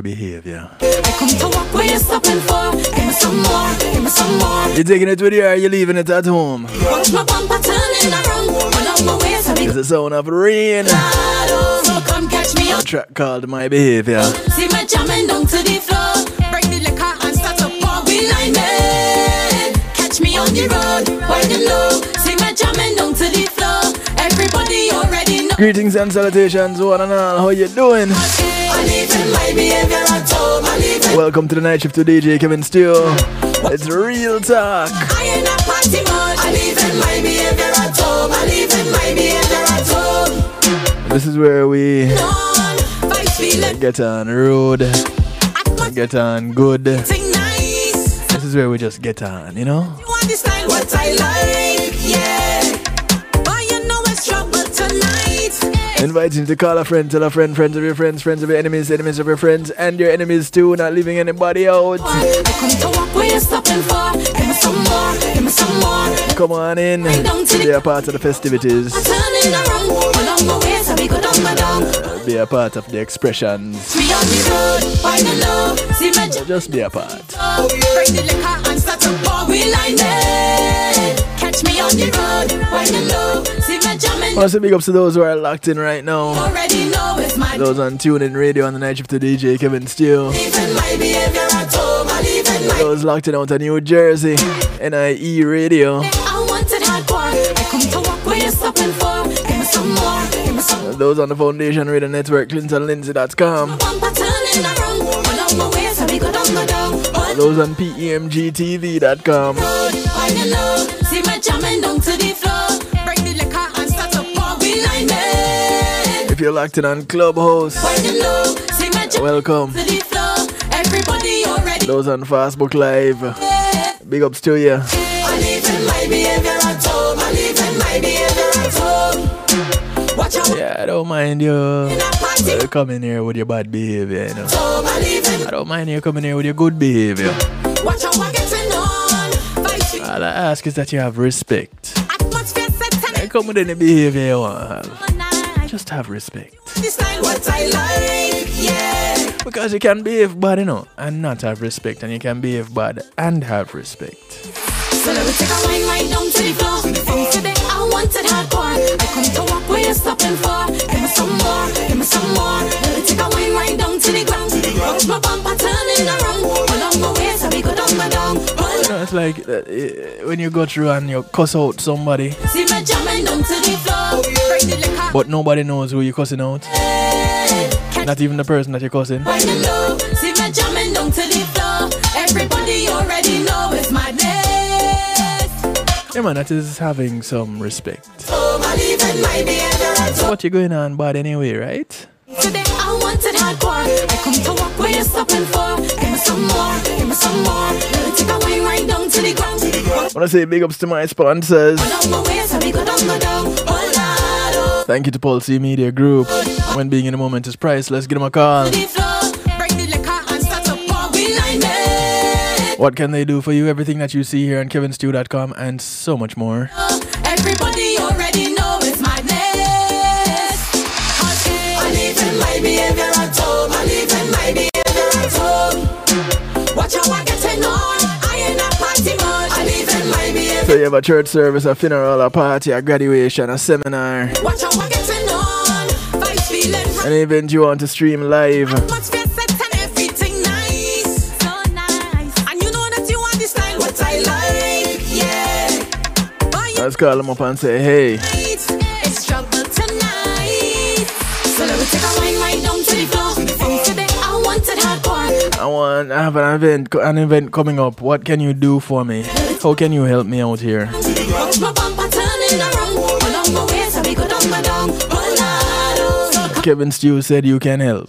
your behavior? I come to walk where you're stopping for. Give me some more, give me some more. You taking it with you or are you leaving it at home? Watch my bumper turning around. On my way, so It's the sound of rain. So come catch me A track called My Behavior. See me jamming down to the floor. Break the liquor and start to pour. We line. Catch me on the road, Greetings and salutations, one and all. How you doing? Welcome to the night shift to DJ Kevin Stew. It's real talk. This is where we get on road, get on good. This is where we just get on, you know? Inviting to call a friend, tell a friend, friends of your friends, friends of your enemies, enemies of your friends, and your enemies too, not leaving anybody out. Come on in. Be a part of the festivities. Be a part of the expressions. Just be a part. Break the liquor and start to pour. We line it. Catch me on the road, wine and low. See me. I want to say big ups to those who are locked in right now. Already know it's my Those on TuneIn Radio on the night shift to DJ Kevin Stew. leaving my behavior at home. I'm leaving my Those locked in out of New Jersey. NIE Radio. I wanted hardcore. I come to walk where you're stopping for. Give me some more, give me some Those on the Foundation Radio Network, ClintonLindsay.com. bumper turning around. If you're locked in on Clubhouse, Winding low. See welcome. to the floor. Everybody already. Those on Facebook Live, big ups to you. I'm leaving my behavior at home. I'm leaving my behavior at home. Watch out. Yeah, I don't mind you uh, coming here with your bad behavior, you know. I don't mind you coming here with your good behavior. What getting on. Vibes All I ask is that you have respect. Come with any behavior you want to have. and Just have respect. Understand what I like, yeah. Because you can behave bad, you know, and not have respect. And you can behave bad and have respect. So let me take a wine right down to the floor. From today, I wanted hardcore. I come to walk where you're stopping for. Give me some more, give me some more. Let me take a wine right down to the ground. Watch my bumper turning around. Along my way, so we go down, go down. You know, it's like uh, uh, when you go through and you cuss out somebody, See me jamming down to the floor. Break the liquor. but nobody knows who you're cussing out. Not even the person that you're cussing. Winding low, see me jamming down to the floor. Everybody already know it's madness. Yeah, man, that is having some respect. Home, I leaving my behavior at home. What you going on bad anyway, right? Today I wanted hardcore. I come to walk where you're stopping for. Give me some more, give me some more. Let me take a wine right down to the ground. I want to say big ups to my sponsors. Thank you to Paul C Media Group. When being in the moment is priceless, give them a call. What can they do for you? Everything that you see here on kevinstew.com and so much more. Everybody already know it's madness. I'm leaving my behavior at home. I'm leaving my behavior at home. Watch how I getting on. So you have a church service, a funeral, a party, a graduation, a seminar, Watch how I on. Vibes an event you want to stream live. Atmosphere set and everything nice. So nice. And you know that you understand what I like. Yeah. You Let's call them up and say, hey, I want I have an event an event coming up. What can you do for me? How can you help me out here? Kevin Stew said you can help.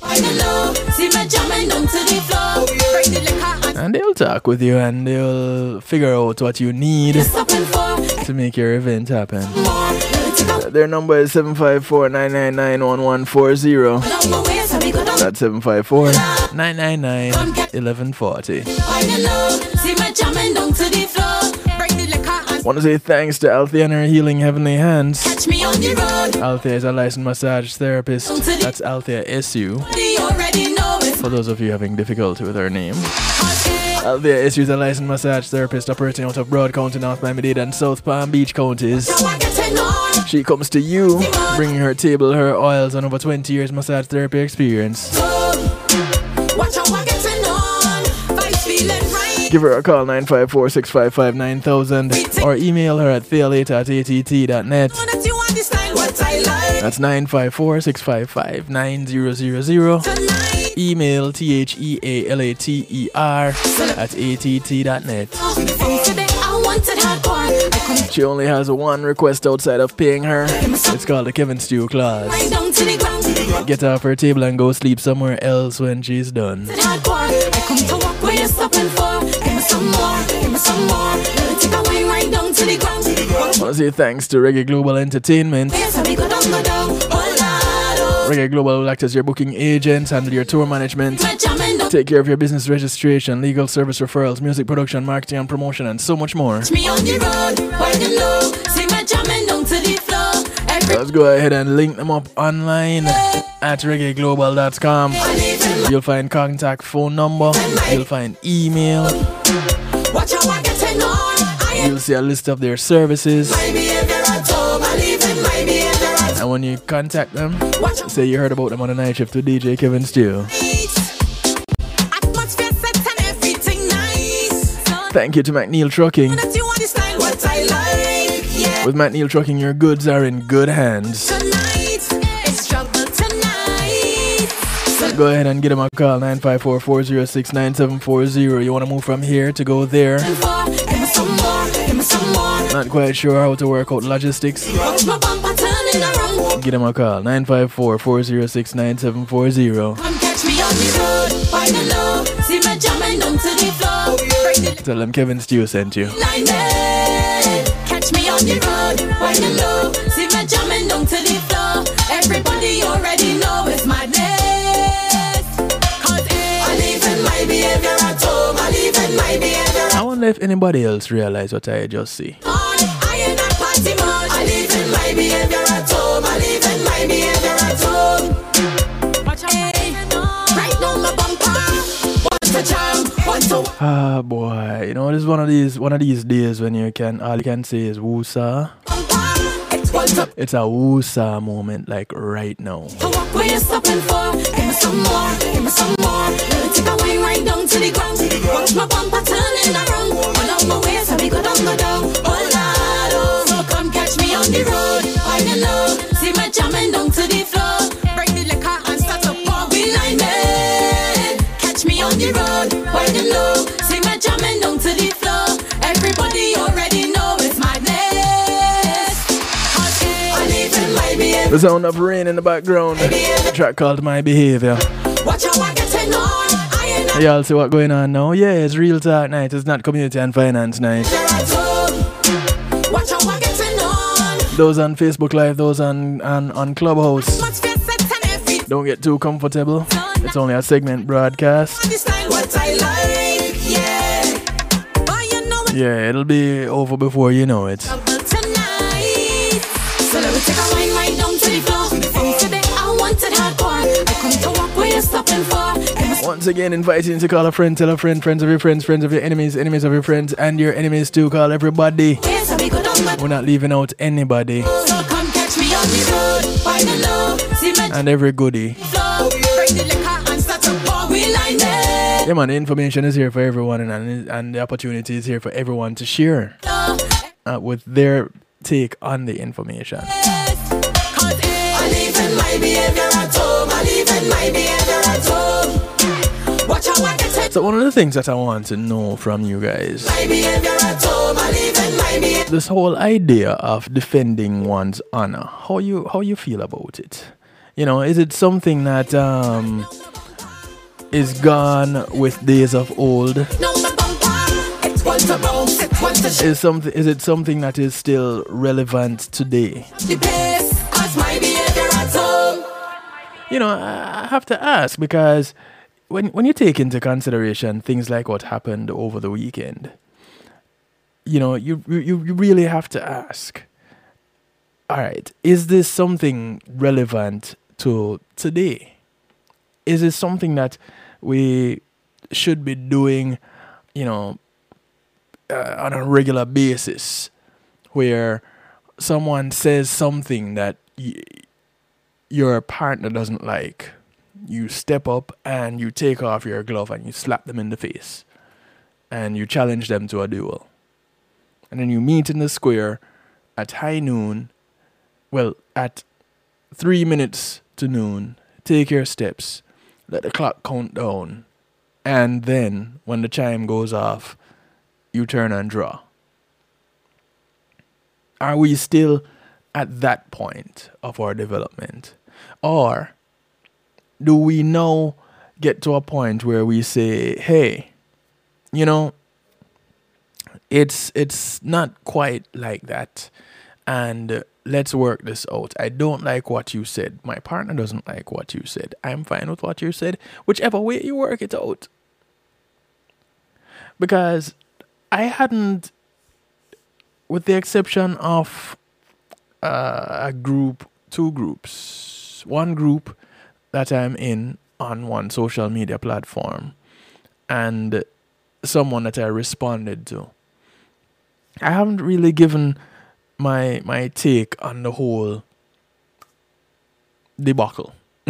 and they'll talk with you and they'll figure out what you need to make your event happen. Their number is 754 999 1140. 754 999 1140. Wine and low. See me jamming down to the floor. Break the liquor and Want to say thanks to Althea and her healing heavenly hands. Catch me on the road. Althea is a licensed massage therapist. That's Althea SU. You already know it. For those of you having difficulty with her name. Uh, there issues a licensed massage therapist operating out of Broward County, North Miami-Dade and South Palm Beach counties. She comes to you, bringing her table, her oils, and over 20 years massage therapy experience. Give her a call 954 655 9000 or email her at theolata at att.net. That's 954 655 9000. Email T-H-E-A-L-A-T-E-R at att.net. She only has one request outside of paying her. It's called the Kevin Stew clause. Get off her table and go sleep somewhere else when she's done. I want to say thanks to Reggae Global Entertainment. Reggae Global will act as your booking agent, handle your tour management, My jamming don't take care of your business registration, legal service referrals, music production, marketing and promotion, and so much more. touch me on the road. Riding low. See my jamming down to the floor. Every Let's go ahead and link them up online at reggaeglobal.com. I live in You'll find contact phone number, you'll find email, Watch how I get it on. I am you'll see a list of their services, and when you contact them, say you heard about them on the night shift with DJ Kevin Stew. Atmosphere set and everything nice. So Thank you to McNeil Trucking. that you understand what I like. Yeah. With McNeil Trucking, your goods are in good hands. Tonight, it's struggle tonight. So Go ahead and get them a call 954 406 9740. You want to move from here to go there? for, give me some more, give me some more. Not quite sure how to work out logistics? Get them a call 954 406 9740. Come catch me on the road, wide and low. See me jamming down to the floor. The Tell them Kevin Stew sent you. Catch me on the road, wide and low. See me jamming down to the floor. Everybody already know it's madness. Cause I live in my behavior at home. I live in my behavior I wonder if anybody else realize what I just see. Home. I ain't a party mode. I live in my behavior at home. I live in my behavior at home. Watch. Right now my bumper. Want to jam, want to Ah boy, you know this is one of these one of these days when you can all you can say is woosa. bumper. It's want to It's a woosa moment like right now. To walk where you're stopping for. Give me some more, give me some more. Let it take away right down to the ground. Watch my bumper turning around. All out my way, so we go down, go down. On the road, high and low. See me jamming down to the floor. Bring the liquor and start to pour. We line. Catch me on the road, high and low. See me jamming down to the floor. Everybody already know it's madness. Cause I live in my behavior. The sound of rain in the background. Track called My Behavior. Watch how I get on. I ain't not Y'all see what going on now? Yeah, it's real talk night. It's not community and finance night. Those on Facebook Live, those on on, on Clubhouse. Atmosphere set and every Don't get too comfortable. It's only a segment broadcast. understand what I like. Yeah. You know it's Yeah, it'll be over before you know it. trouble tonight. So let me take a wine right down to the floor. From today, I wanted hardcore. I come to walk where you're stopping for. Give me Once again, inviting you to call a friend, tell a friend, friends of your friends, friends of your enemies, enemies of your friends, and your enemies too. Call everybody. Yes, so we go down, but We're not leaving out anybody so come catch me on the road. Wine and low. See me and every goodie. flow. Bring the liquor and start to pour. We line there. Yeah, man, the information is here for everyone, and and, the opportunity is here for everyone to share uh, with their take on the information. I So one of the things that I want to know from you guys, My behavior at home. I live in my behavior. this whole idea of defending one's honor, how you how you feel about it? You know, is it something that um is gone with days of old? No, the bumper. It's one to bounce. It's one to shake Is something is it something that is still relevant today? the pace. Cause my behavior at home. You know, I have to ask because when when you take into consideration things like what happened over the weekend, you know, you you you really have to ask. All right, is this something relevant to today? Is it something that we should be doing, you know, uh, on a regular basis, where someone says something that y- your partner doesn't like, you step up and you take off your glove and you slap them in the face, and you challenge them to a duel, and then you meet in the square at high noon, well, at three minutes to noon, take your steps, let the clock count down, and then when the chime goes off, you turn and draw. Are we still at that point of our development? Or do we now get to a point where we say, hey, you know, it's it's not quite like that and let's work this out. I don't like what you said. My partner doesn't like what you said. I'm fine with what you said. Whichever way you work it out. Because I hadn't, with the exception of uh, a group, two groups, one group that I'm in on one social media platform, and someone that I responded to. I haven't really given my my take on the whole debacle.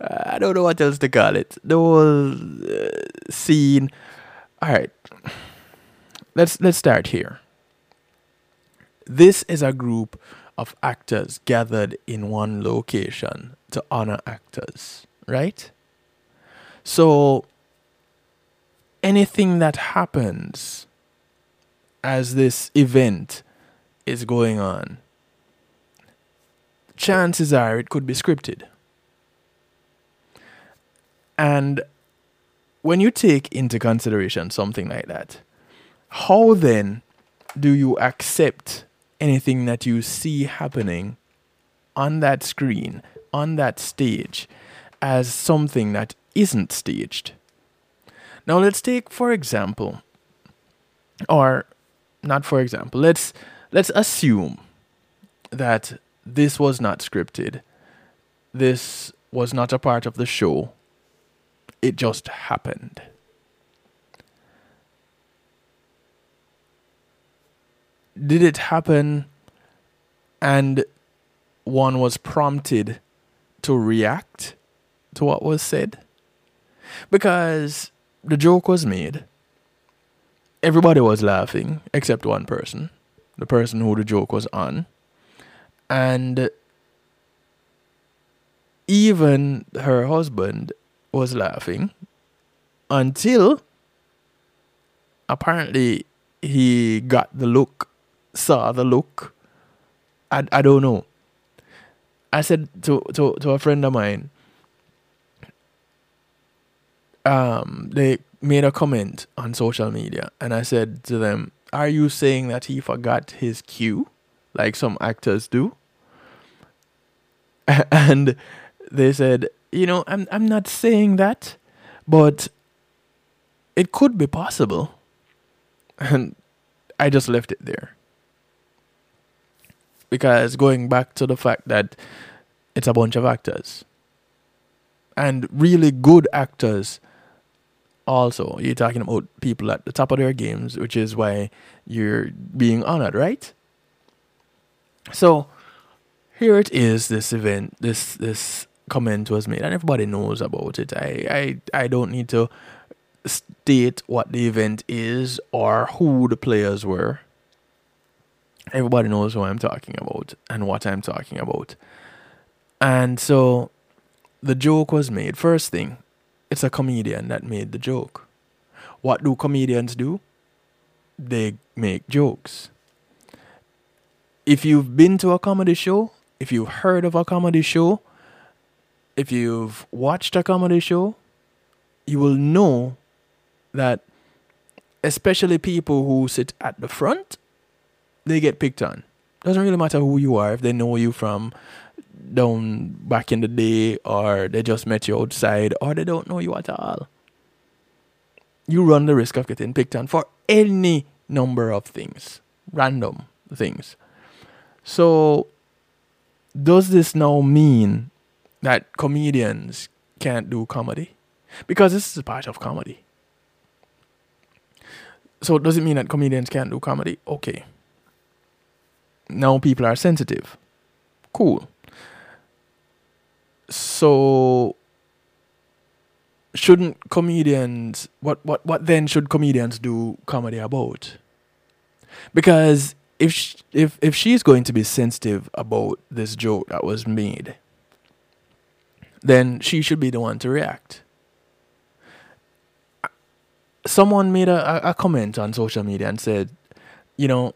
I don't know what else to call it. The whole uh, scene. All right, let's let's start here. This is a group of actors gathered in one location to honor actors, right? So anything that happens as this event is going on, chances are it could be scripted. And when you take into consideration something like that, how then do you accept anything that you see happening on that screen, on that stage, as something that isn't staged? Now, let's take, for example, or not for example, let's let's assume that this was not scripted. This was not a part of the show it just happened. Did it happen and one was prompted to react to what was said? Because the joke was made. Everybody was laughing except one person, the person who the joke was on. And even her husband was laughing until apparently he got the look, saw the look. I, I don't know. I said to, to, to a friend of mine, um, they made a comment on social media, and I said to them, Are you saying that he forgot his cue, like some actors do? and they said, you know, I'm I'm not saying that, but it could be possible. And I just left it there. Because going back to the fact that it's a bunch of actors. And really good actors also. You're talking about people at the top of their games, which is why you're being honored, right? So here it is, this event, this this comment was made and everybody knows about it. I, I, I don't need to state what the event is or who the players were. Everybody knows who I'm talking about and what I'm talking about. And so the joke was made. First thing, it's a comedian that made the joke. What do comedians do? They make jokes. If you've been to a comedy show, if you've heard of a comedy show, if you've watched a comedy show, you will know that especially people who sit at the front, they get picked on. Doesn't really matter who you are, if they know you from down back in the day, or they just met you outside, or they don't know you at all. you run the risk of getting picked on for any number of things, random things. So, does this now mean that comedians can't do comedy? Because this is a part of comedy. So, does it mean that comedians can't do comedy? Okay. Now people are sensitive. Cool. So, shouldn't comedians what what what then should comedians do comedy about because if if if she's going to be sensitive about this joke that was made then she should be the one to react someone made a, a comment on social media and said you know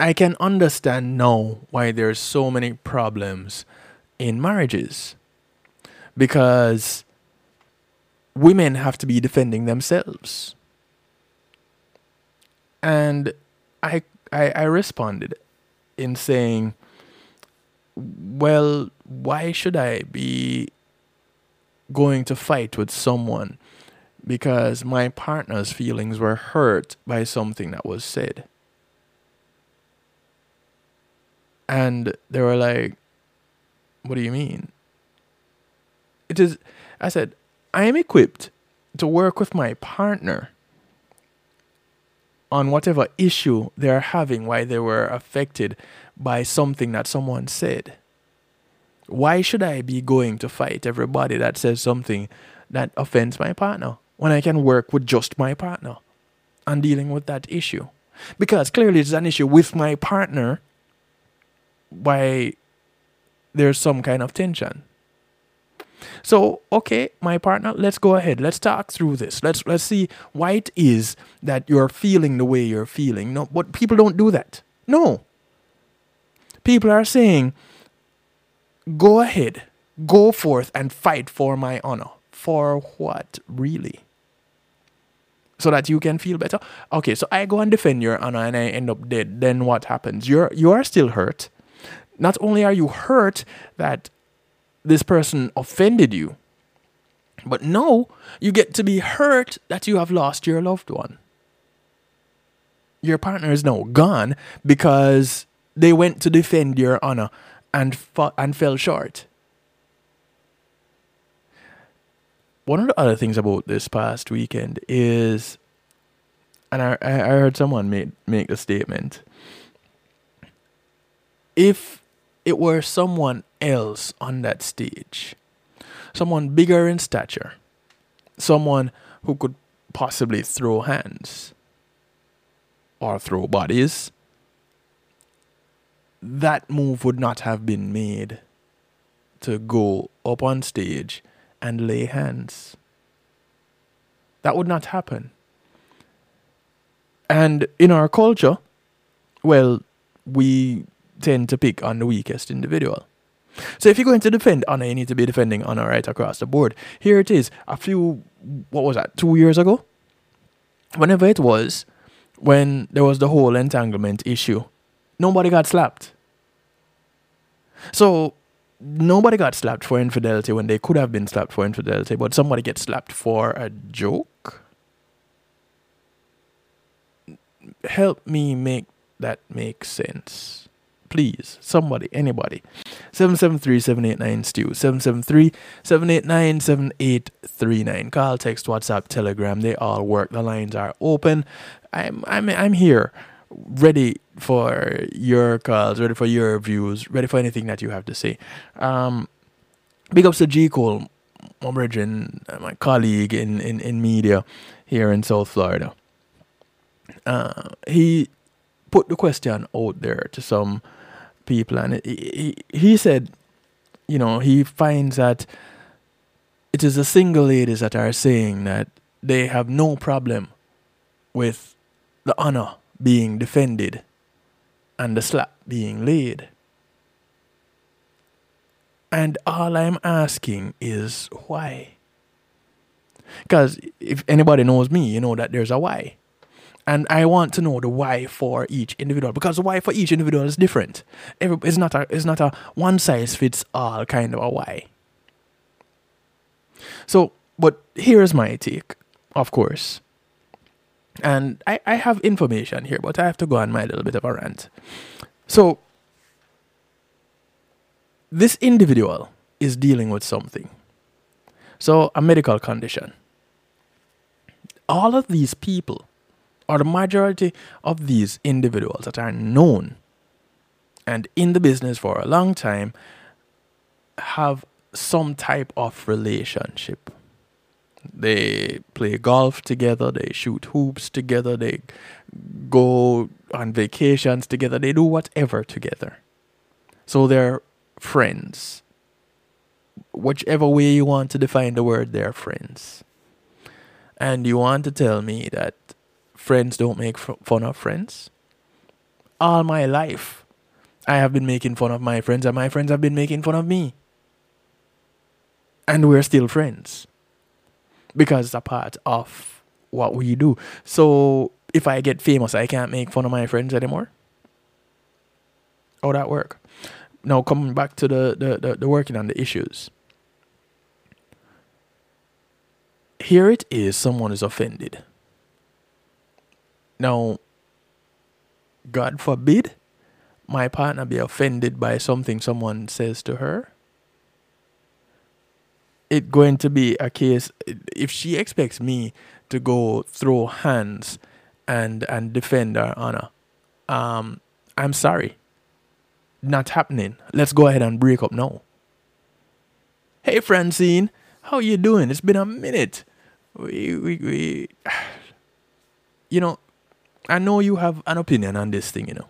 i can understand now why there's so many problems in marriages because women have to be defending themselves. And I, I, I responded in saying, well, why should I be going to fight with someone because my partner's feelings were hurt by something that was said? And they were like, what do you mean? It is, I said, I am equipped to work with my partner on whatever issue they're having, why they were affected by something that someone said. Why should I be going to fight everybody that says something that offends my partner when I can work with just my partner on dealing with that issue? Because clearly it's an issue with my partner why there's some kind of tension. So, okay, my partner, let's go ahead. Let's talk through this. Let's let's see why it is that you're feeling the way you're feeling. No, but people don't do that. No. People are saying, go ahead, go forth and fight for my honor. For what, really? So that you can feel better. Okay, so I go and defend your honor and I end up dead. Then what happens? You're you are still hurt. Not only are you hurt that this person offended you. But no, you get to be hurt that you have lost your loved one. Your partner is now gone because they went to defend your honor and and fell short. One of the other things about this past weekend is, and I, I heard someone make make a statement. If it were someone else on that stage, someone bigger in stature, someone who could possibly throw hands or throw bodies, that move would not have been made to go up on stage and lay hands. That would not happen. And in our culture, well, we tend to pick on the weakest individual. So if you're going to defend oh honor, you need to be defending oh honor right across the board. Here it is. A few, what was that, two years ago? Whenever it was, when there was the whole entanglement issue, nobody got slapped. So nobody got slapped for infidelity when they could have been slapped for infidelity, but somebody gets slapped for a joke. Help me make that make sense. Please, somebody, anybody. 773-789 stew 773-789-7839 call text whatsapp telegram. They all work. The lines are open. I'm i'm i'm here ready for your calls ready for your views ready for anything that you have to say. Um big ups to g. Cole my brethren, my colleague in, in, in media here in South Florida. Uh, he put the question out there to some people, and he, he said, you know, he finds that it is the single ladies that are saying that they have no problem with the honor being defended and the slap being laid. And all I'm asking is why? Because if anybody knows me, you know that there's a why. And I want to know the why for each individual because the why for each individual is different. It's not a, it's not a one size fits all kind of a why. So, but here's my take, of course. And I, I have information here, but I have to go on my little bit of a rant. So, this individual is dealing with something. So, a medical condition. All of these people, or the majority of these individuals that are known and in the business for a long time, have some type of relationship. They play golf together, they shoot hoops together, they go on vacations together, they do whatever together. So they're friends. Whichever way you want to define the word, they're friends. And you want to tell me that friends don't make fun of friends? All my life, I have been making fun of my friends, and my friends have been making fun of me. And we're still friends because it's a part of what we do. So if I get famous, I can't make fun of my friends anymore. How that work? Now coming back to the the, the, the working on the issues. Here it is, someone is offended. Now, God forbid my partner be offended by something someone says to her. It going to be a case if she expects me to go throw hands and and defend her honor um i'm sorry. Not happening. Let's go ahead and break up now. Hey francine. How you doing? It's been a minute. We we, we you know i know you have an opinion on this thing you know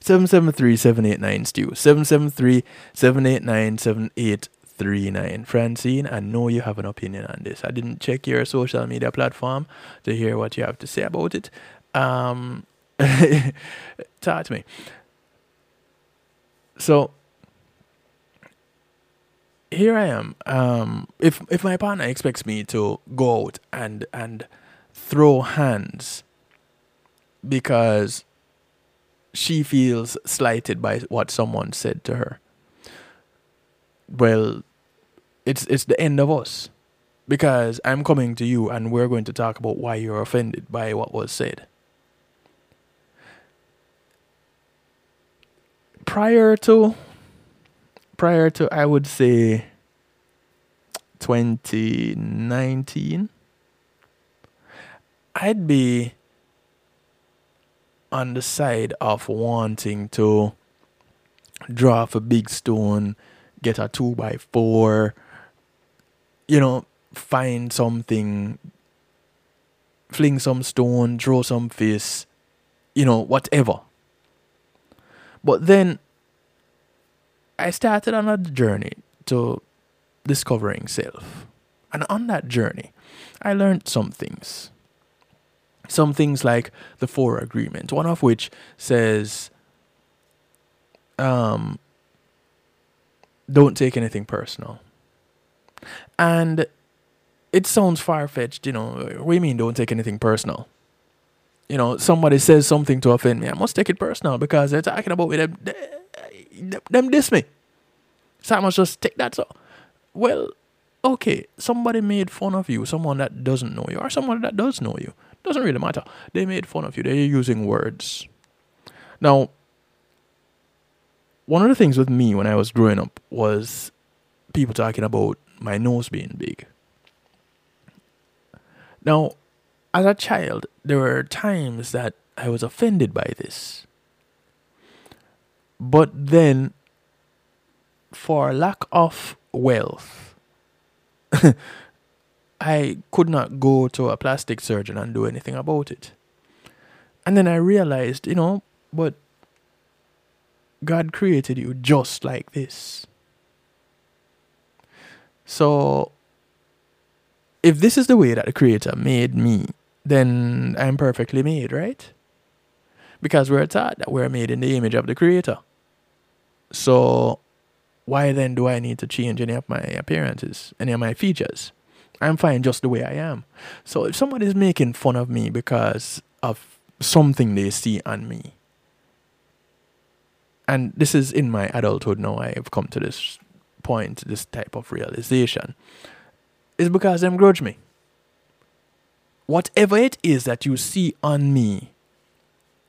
773-789 stew 773-789-78 39. Francine, I know you have an opinion on this. I didn't check your social media platform to hear what you have to say about it. Um, talk to me. So here I am. Um, if if my partner expects me to go out and and throw hands because she feels slighted by what someone said to her well, it's it's the end of us because I'm coming to you and we're going to talk about why you're offended by what was said. Prior to prior to I would say 2019 I'd be on the side of wanting to draw off a big stone get a two by four, you know, find something, fling some stone, throw some fish, you know, whatever. But then I started on a journey to discovering self. And on that journey, I learned some things. Some things like the four agreement, one of which says um, don't take anything personal. And it sounds far fetched, you know. You mean don't take anything personal? You know, somebody says something to offend me, I must take it personal because they're talking about me. Them, them, them diss me. So I must just take that. So, well, okay, somebody made fun of you, someone that doesn't know you, or someone that does know you. Doesn't really matter. They made fun of you. They're using words. Now, one of the things with me when I was growing up was people talking about my nose being big. Now, as a child, there were times that I was offended by this. But then, for lack of wealth, I could not go to a plastic surgeon and do anything about it. And then I realized, you know, but God created you just like this. So, if this is the way that the Creator made me, then I'm perfectly made, right? Because we're taught that we're made in the image of the Creator. So, why then do I need to change any of my appearances, any of my features? I'm fine just the way I am. So, if somebody's making fun of me because of something they see on me, and this is in my adulthood now I have come to this point, this type of realization, is because them grudge me. whatever it is that you see on me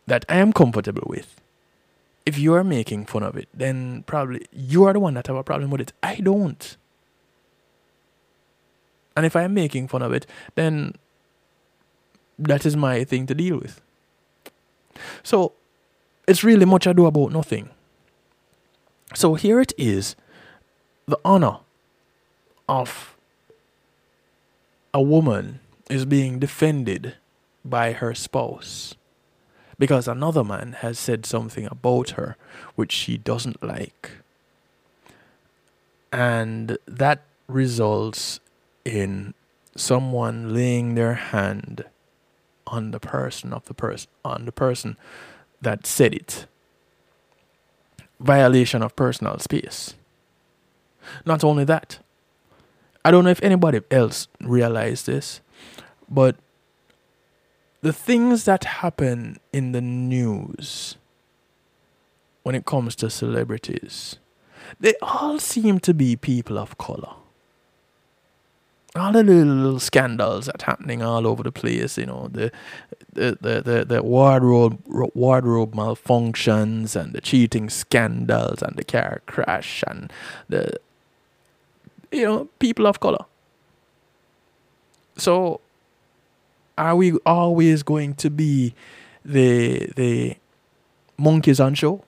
that I am comfortable with, if you are making fun of it, then probably you are the one that have a problem with it. I don't. And if I am making fun of it, then that is my thing to deal with. So it's really much ado about nothing. So here it is the honor of a woman is being defended by her spouse because another man has said something about her which she doesn't like. And that results in someone laying their hand on the person of the person on the person that said it. Violation of personal space. Not only that, I don't know if anybody else realized this, but the things that happen in the news when it comes to celebrities, they all seem to be people of color. All the little, scandals that happening all over the place, you know, the the, the, the, the wardrobe wardrobe malfunctions and the cheating scandals and the car crash and the you know, people of color. So are we always going to be the the monkeys on show?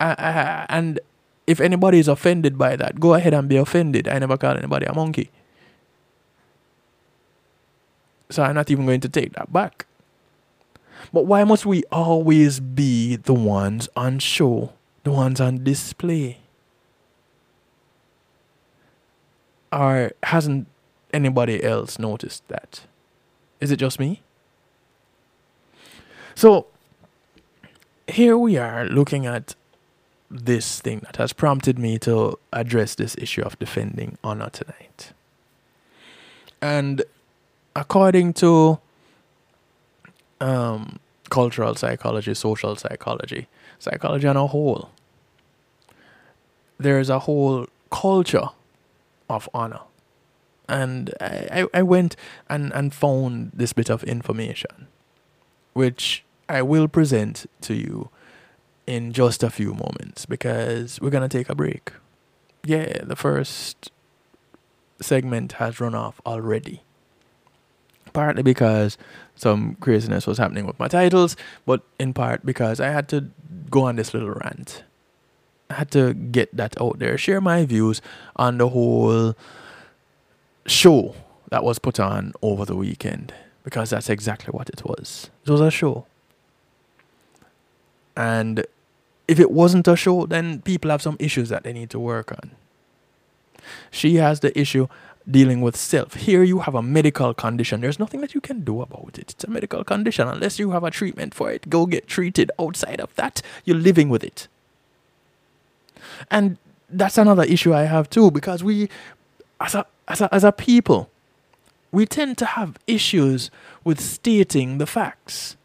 Uh, and if anybody is offended by that, go ahead and be offended. I never call anybody a monkey. So I'm not even going to take that back. But why must we always be the ones on show, the ones on display? Or hasn't anybody else noticed that? Is it just me? So here we are looking at this thing that has prompted me to address this issue of defending honor tonight. And according to um, cultural psychology, social psychology, psychology on a whole, there is a whole culture of honor and I, I went and, and found this bit of information, which I will present to you in just a few moments because we're going to take a break. Yeah, the first segment has run off already. Partly because some craziness was happening with my titles, but in part because I had to go on this little rant. I had to get that out there, share my views on the whole show that was put on over the weekend because that's exactly what it was. It was a show. And if it wasn't a show, then people have some issues that they need to work on. She has the issue dealing with self. Here you have a medical condition. There's nothing that you can do about it. It's a medical condition. Unless you have a treatment for it, go get treated. Outside of that, you're living with it. And that's another issue I have too because we as a as a, as a people, we tend to have issues with stating the facts.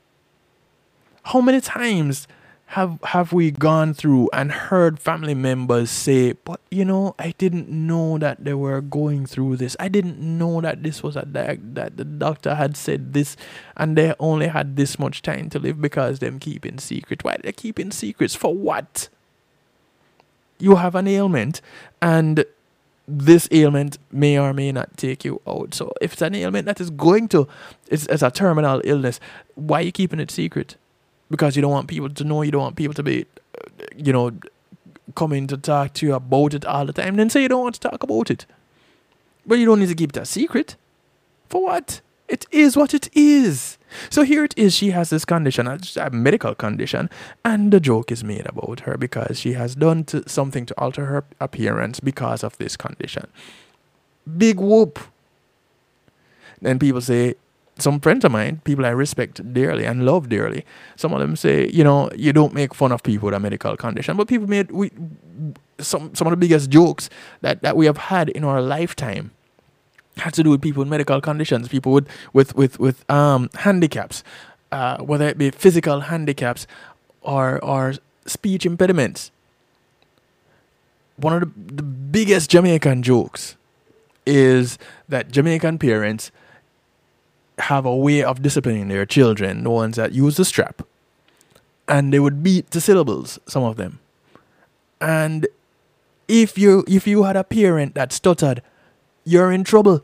How many times have have we gone through and heard family members say, "But you know, I didn't know that they were going through this. I didn't know that this was a diag- that the doctor had said this, and they only had this much time to live because them keeping secret. Why they keeping secrets for what? You have an ailment, and this ailment may or may not take you out. So if it's an ailment that is going to, it's, it's a terminal illness, why are you keeping it secret? Because you don't want people to know, you don't want people to be, uh, you know, coming to talk to you about it all the time. Then say you don't want to talk about it. But you don't need to keep it a secret. For what? It is what it is. So here it is. She has this condition, a medical condition, and the joke is made about her because she has done something to alter her appearance because of this condition. Big whoop. Then people say, some friends of mine, people I respect dearly and love dearly, some of them say, you know, you don't make fun of people with a medical condition. But people made we some some of the biggest jokes that, that we have had in our lifetime had to do with people with medical conditions, people with with with with um, handicaps, uh, whether it be physical handicaps or or speech impediments. One of the, the biggest Jamaican jokes is that Jamaican parents have a way of disciplining their children, the ones that use the strap. And they would beat the syllables, some of them. And if you if you had a parent that stuttered, you're in trouble.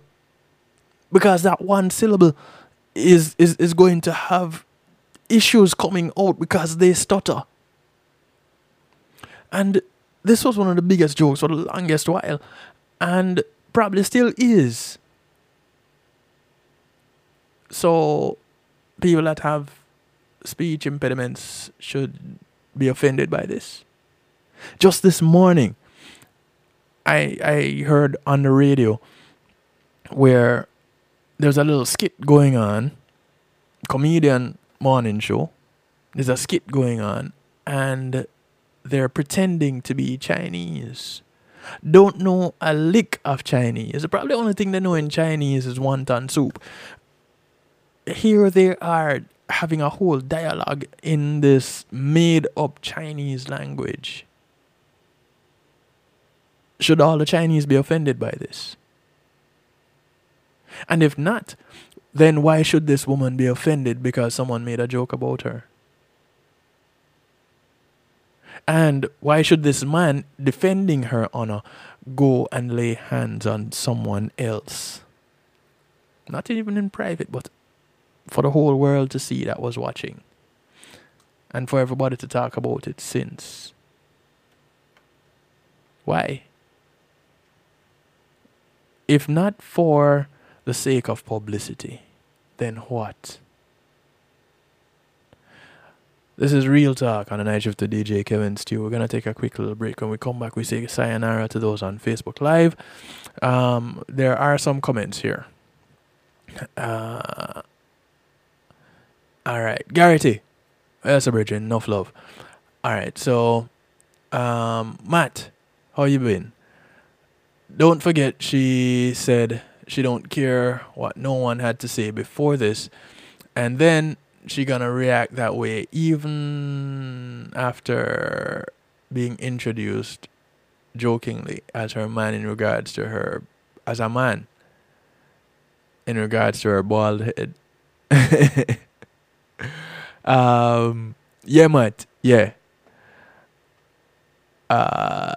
Because that one syllable is is, is going to have issues coming out because they stutter. And this was one of the biggest jokes for the longest while. And probably still is. So people that have speech impediments should be offended by this. Just this morning, I I heard on the radio where there's a little skit going on, comedian morning show. There's a skit going on, and they're pretending to be Chinese. Don't know a lick of Chinese. Probably the only thing they know in Chinese is wonton soup. Here they are having a whole dialogue in this made up Chinese language. Should all the Chinese be offended by this? And if not, then why should this woman be offended because someone made a joke about her? And why should this man defending her honor go and lay hands on someone else? Not even in private, but for the whole world to see that was watching. And for everybody to talk about it since. Why? If not for the sake of publicity, then what? This is Real Talk on the night shift to DJ Kevin Stew. We're going to take a quick little break. When we come back, we say sayonara to those on Facebook Live. Um, there are some comments here. Uh, all right. Garrity. That's a bridge. Enough love. All right. So, um, Matt, how you been? Don't forget, she said she don't care what no one had to say before this. And then she gonna react that way even after being introduced jokingly as her man in regards to her as a man in regards to her bald head. um yeah Matt, yeah. Uh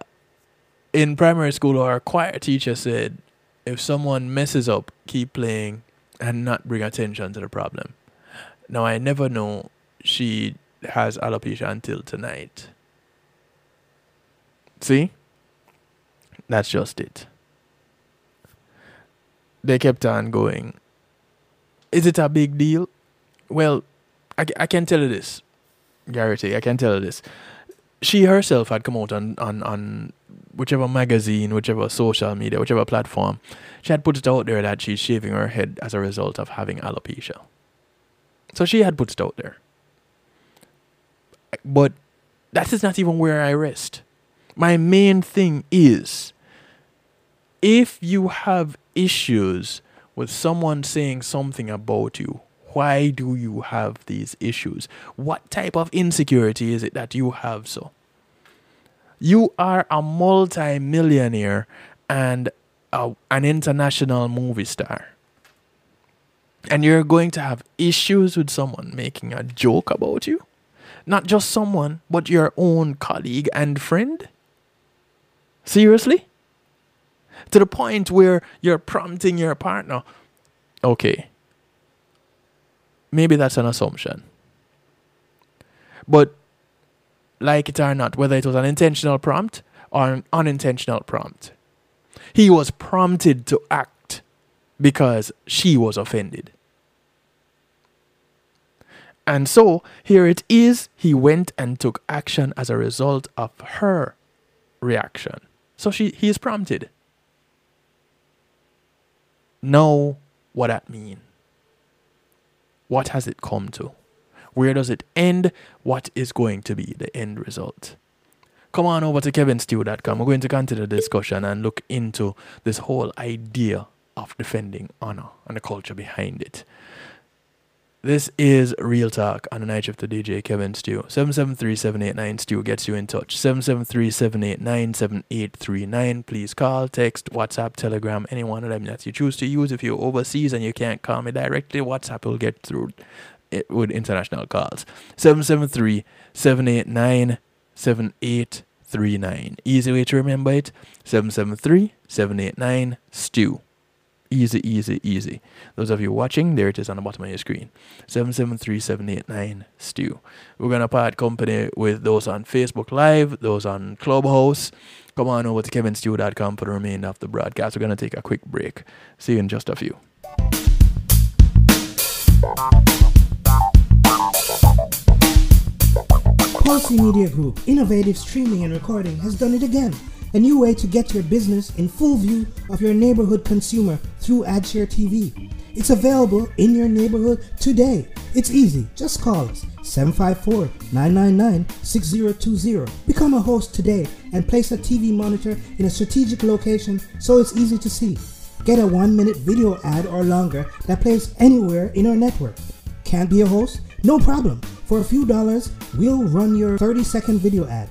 in primary school our choir teacher said if someone messes up, keep playing and not bring attention to the problem. Now, I never know she has alopecia until tonight. See? That's just it. They kept on going. Is it a big deal? Well, I, I can tell you this, Garrity, I can tell you this. She herself had come out on, on, on whichever magazine, whichever social media, whichever platform. She had put it out there that she's shaving her head as a result of having alopecia. So she had put it out there. But that is not even where I rest. My main thing is if you have issues with someone saying something about you, why do you have these issues? What type of insecurity is it that you have so? You are a multi-millionaire and a, an international movie star and you're going to have issues with someone making a joke about you, not just someone, but your own colleague and friend? Seriously? To the point where you're prompting your partner, okay, maybe that's an assumption. But, like it or not, whether it was an intentional prompt or an unintentional prompt, he was prompted to act because she was offended. And so here it is, he went and took action as a result of her reaction. So she he is prompted. Know what that mean. What has it come to? Where does it end? What is going to be the end result? Come on over to kevinstew.com. We're going to continue the discussion and look into this whole idea of defending honor and the culture behind it This is Real Talk on the night shift to DJ Kevin Stew. 773-789 Stew gets you in touch. 773-789-7839. Please call, text, WhatsApp, Telegram, any one of them that you choose to use. If you're overseas and you can't call me directly, WhatsApp will get through it with international calls. 773-789-7839. Easy way to remember it. 773-789 Stew. Easy, easy, easy. Those of you watching, there it is on the bottom of your screen. 773-789 Stew. We're gonna part company with those on Facebook Live, those on Clubhouse. Come on over to kevinstew.com for the remainder of the broadcast. We're gonna take a quick break. See you in just a few. Pulsey Media Group, innovative streaming and recording, has done it again. A new way to get your business in full view of your neighborhood consumer through AdShare TV. It's available in your neighborhood today. It's easy. Just call us 754 999 6020. Become a host today and place a TV monitor in a strategic location so it's easy to see. Get a one minute video ad or longer that plays anywhere in our network. Can't be a host? No problem. For a few dollars, we'll run your 30 second video ad.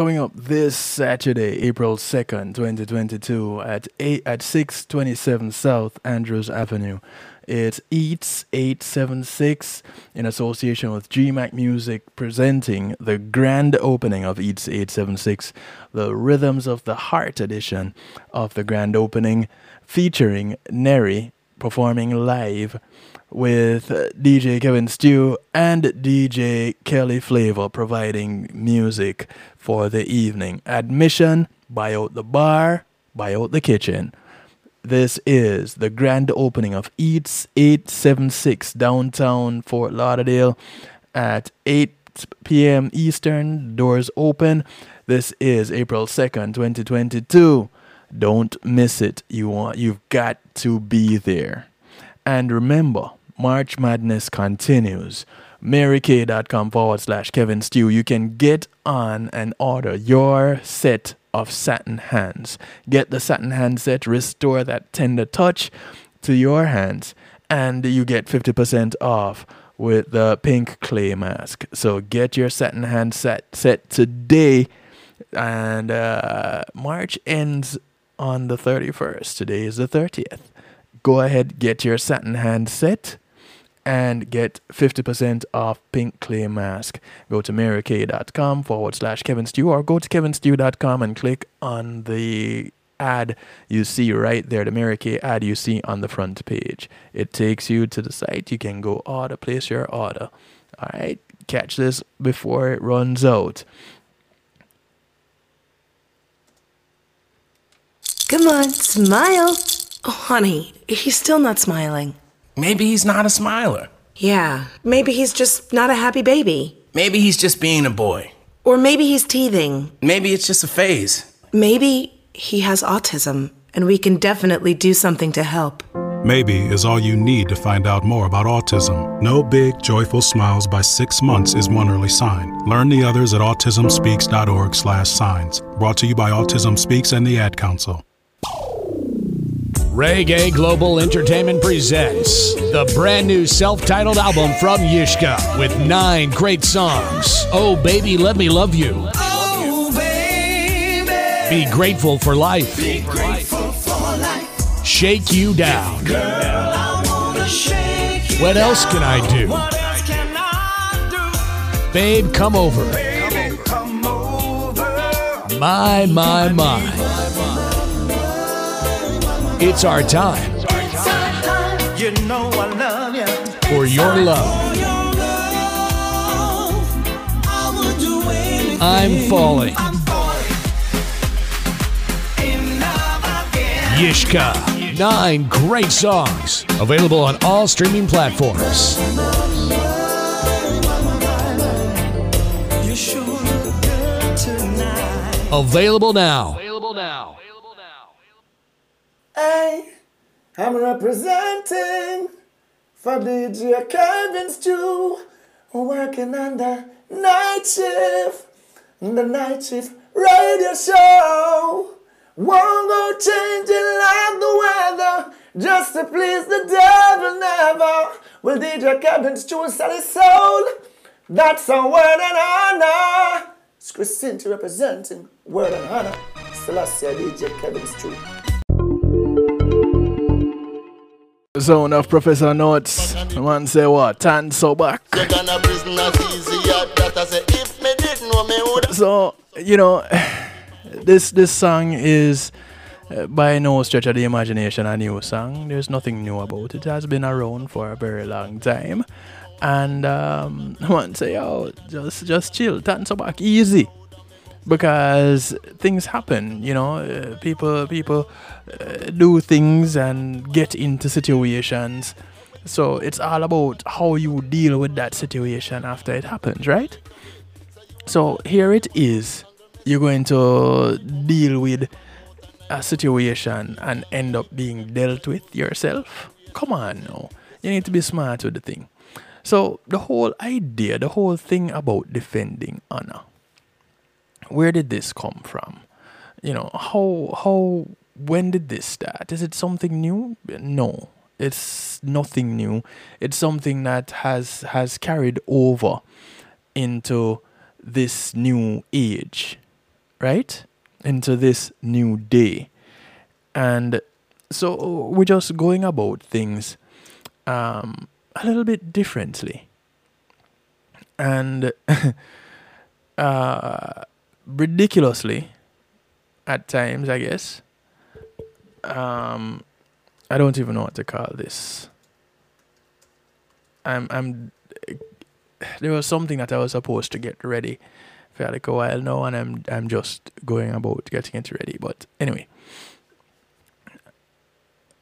Coming up this Saturday, April 2nd, 2022 at 8 at 627 South Andrews Avenue. It's Eats 876 in association with GMAC Music presenting the grand opening of Eats 876, the Rhythms of the Heart edition of the grand opening featuring Neri performing live with DJ Kevin Stew and DJ Kelly Flavor providing music for the evening. Admission, buy out the bar, buy out the kitchen. This is the grand opening of Eats 876 downtown Fort Lauderdale at 8 p.m. Eastern. Doors open. This is April 2nd, 2022. Don't miss it. You want you've got to be there. And remember, March Madness continues. MaryKay.com forward slash Kevin Stew. You can get on and order your set of satin hands. Get the satin hand set, restore that tender touch to your hands, and you get 50% off with the pink clay mask. So get your satin hand set set today. And uh, March ends on the 31st. Today is the 30th. Go ahead, get your satin hand set and get 50% off pink clay mask. Go to marykay.com forward slash Kevin Stew or go to kevinstew.com and click on the ad you see right there, the Mary Kay ad you see on the front page. It takes you to the site. You can go order, place your order. All right, catch this before it runs out. Come on, smile. Oh, honey, he's still not smiling. Maybe he's not a smiler. Yeah, maybe he's just not a happy baby. Maybe he's just being a boy. Or maybe he's teething. Maybe it's just a phase. Maybe he has autism, and we can definitely do something to help. Maybe is all you need to find out more about autism. No big, joyful smiles by six months is one early sign. Learn the others at autismspeaks.org slash signs. Brought to you by Autism Speaks and the Ad Council. Reggae Global Entertainment presents the brand new self titled album from Yishka with nine great songs. Oh, baby, let me love you. Oh, baby. Be grateful for life. Be grateful for life. Shake you down. Girl, I shake you What else can I do? What else can I do? Babe, come over. Baby, come over. My, my, my. It's our time You know I love you. for your love. I would do anything. I'm falling. I'm falling. In love again. Yishka. Nine great songs. Available on all streaming platforms. You sure look good tonight. Available now. Hey, I'm representing for DJ Kevin Stew, working on the night shift, the night shift radio show. Won't go changing like the weather, just to please the devil never. Will DJ Kevin Stew sell his soul? That's a word and honor. It's Christine representing word and honor. Celestia DJ Kevin Stew. Zone of Professor Notes. The man say what? Tan so back. So, you know, this this song is uh, by no stretch of the imagination a new song. There's nothing new about it. It has been around for a very long time. And um, I want to say, oh, just just chill, tan so back, easy. Because things happen, you know, uh, people people uh, do things and get into situations. So it's all about how you deal with that situation after it happens, right? So here it is. You're going to deal with a situation and end up being dealt with yourself. Come on now. You need to be smart with the thing. So the whole idea, the whole thing about defending honor. Where did this come from? You know, how how when did this start? Is it something new? No. It's nothing new. It's something that has has carried over into this new age, right? Into this new day. And so we're just going about things um, a little bit differently. And uh, ridiculously, at times, I guess. Um, I don't even know what to call this. I'm, I'm there was something that I was supposed to get ready for like a while now, and I'm I'm just going about getting it ready. But anyway,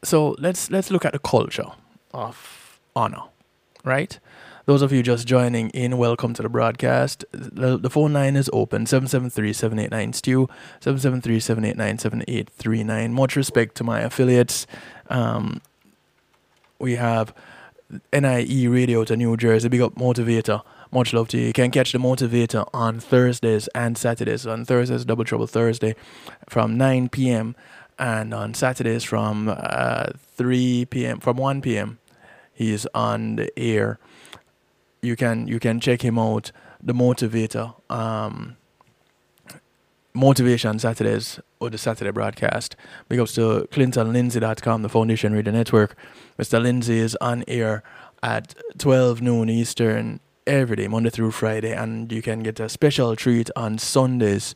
so let's let's look at the culture of honor, right? Those of you just joining in, welcome to the broadcast. The, the phone line is open 773 789 Stew, 773 789 7839. Much respect to my affiliates. Um, we have NIE Radio to New Jersey. Big up Motivator. Much love to you. You can catch the Motivator on Thursdays and Saturdays. On Thursdays, Double Trouble Thursday from 9 p.m. And on Saturdays from uh, 3 p.m. from 1 p.m. He's on the air. You can you can check him out. The Motivator. Um, Motivation Saturdays or the Saturday broadcast. Big ups to ClintonLindsay.com, the Foundation Radio Network. Mr. Lindsay is on air at 12 noon Eastern every day, Monday through Friday, and you can get a special treat on Sundays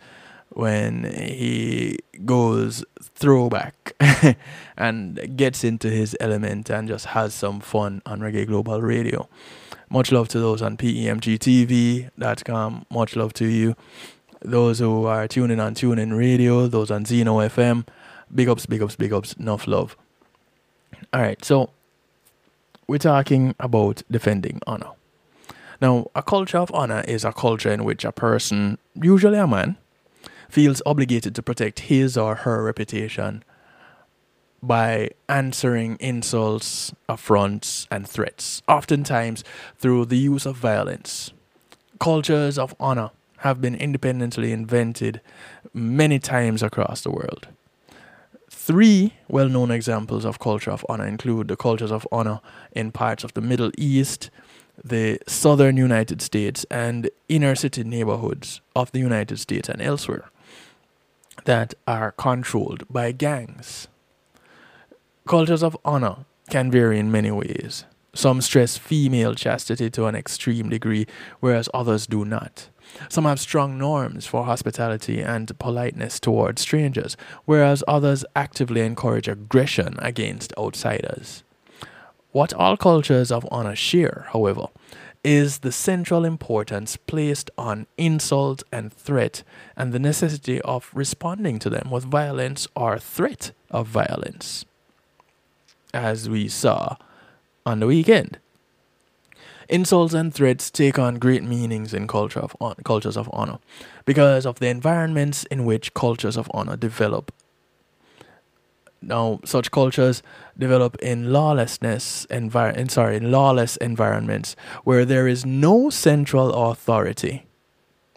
when he goes throwback and gets into his element and just has some fun on Reggae Global Radio. Much love to those on PEMGTV.com. Much love to you those who are tuning on TuneIn Radio, those on Zeno FM. Big ups, big ups, big ups. Enough love. All right, so we're talking about defending honor. Now, a culture of honor is a culture in which a person, usually a man, feels obligated to protect his or her reputation by answering insults, affronts, and threats, oftentimes through the use of violence. Cultures of honor have been independently invented many times across the world. Three well known examples of culture of honor include the cultures of honor in parts of the Middle East, the southern United States, and inner city neighborhoods of the United States and elsewhere that are controlled by gangs. Cultures of honor can vary in many ways. Some stress female chastity to an extreme degree, whereas others do not. Some have strong norms for hospitality and politeness towards strangers, whereas others actively encourage aggression against outsiders. What all cultures of honor share, however, is the central importance placed on insult and threat and the necessity of responding to them with violence or threat of violence, as we saw on the weekend. Insults and threats take on great meanings in culture of hon- cultures of honor because of the environments in which cultures of honor develop. Now, such cultures develop in lawlessness envir- sorry, in lawless environments where there is no central authority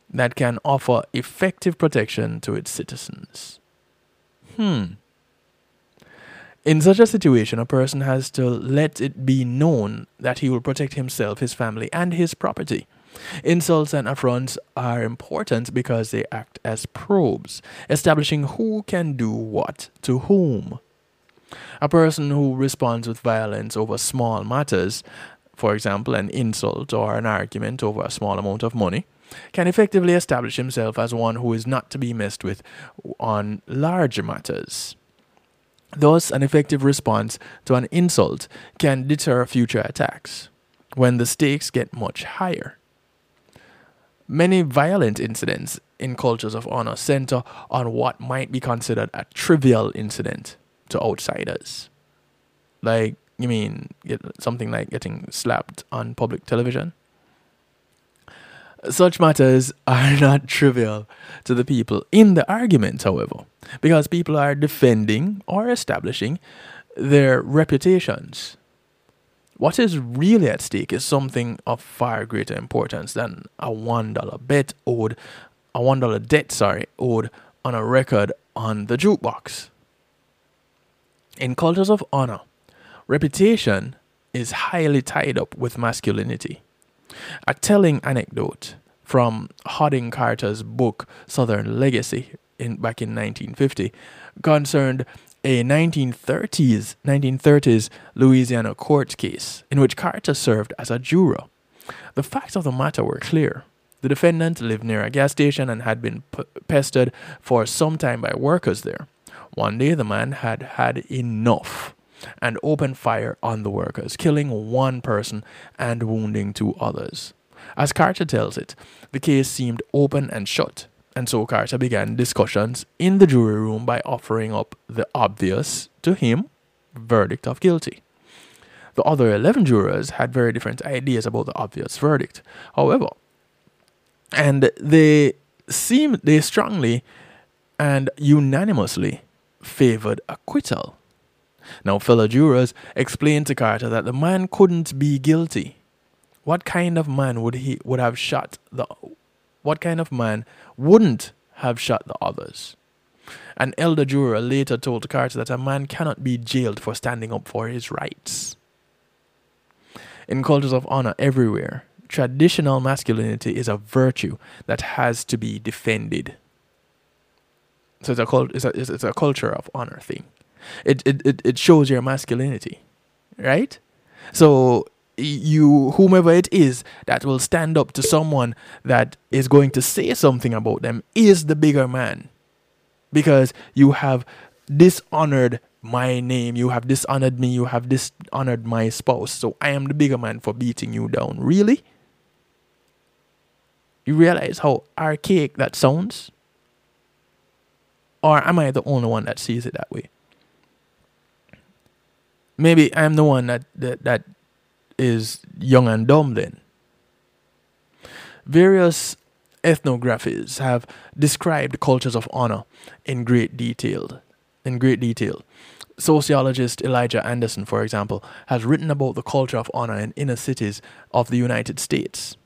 that can offer effective protection to its citizens. Hmm. In such a situation, a person has to let it be known that he will protect himself, his family, and his property. Insults and affronts are important because they act as probes, establishing who can do what to whom. A person who responds with violence over small matters, for example, an insult or an argument over a small amount of money, can effectively establish himself as one who is not to be messed with on larger matters. Thus, an effective response to an insult can deter future attacks when the stakes get much higher. Many violent incidents in cultures of honor center on what might be considered a trivial incident to outsiders. Like, you mean something like getting slapped on public television? Such matters are not trivial to the people in the argument, however, because people are defending or establishing their reputations. What is really at stake is something of far greater importance than a one dollar bet owed, a one dollar debt, sorry, owed on a record on the jukebox. In cultures of honor, reputation is highly tied up with masculinity. A telling anecdote from Hodding Carter's book Southern Legacy in back in 1950 concerned a 1930s 1930s Louisiana court case in which Carter served as a juror. The facts of the matter were clear. The defendant lived near a gas station and had been pestered for some time by workers there. One day, the man had had enough and opened fire on the workers, killing one person and wounding two others. As Carter tells it, the case seemed open and shut, and so Carter began discussions in the jury room by offering up the obvious, to him, verdict of guilty. The other 11 jurors had very different ideas about the obvious verdict. However, and they seemed they strongly and unanimously favored acquittal. Now, fellow jurors explained to Carter that the man couldn't be guilty. What kind of man would he would have shot the what kind of man wouldn't have shot the others? An elder juror later told Carter that a man cannot be jailed for standing up for his rights. In cultures of honor everywhere, traditional masculinity is a virtue that has to be defended. So it's a, cult, it's a, it's it's a culture of honor thing. It, it, it, it shows your masculinity, right? So you, whomever it is that will stand up to someone that is going to say something about them is the bigger man. Because you have dishonored my name, you have dishonored me, you have dishonored my spouse. So I am the bigger man for beating you down. Really? You realize how archaic that sounds? Or am I the only one that sees it that way? Maybe I'm the one that, that, that is young and dumb then. Various ethnographies have described cultures of honor in great detail. In great detail. Sociologist Elijah Anderson, for example, has written about the culture of honor in inner cities of the United States.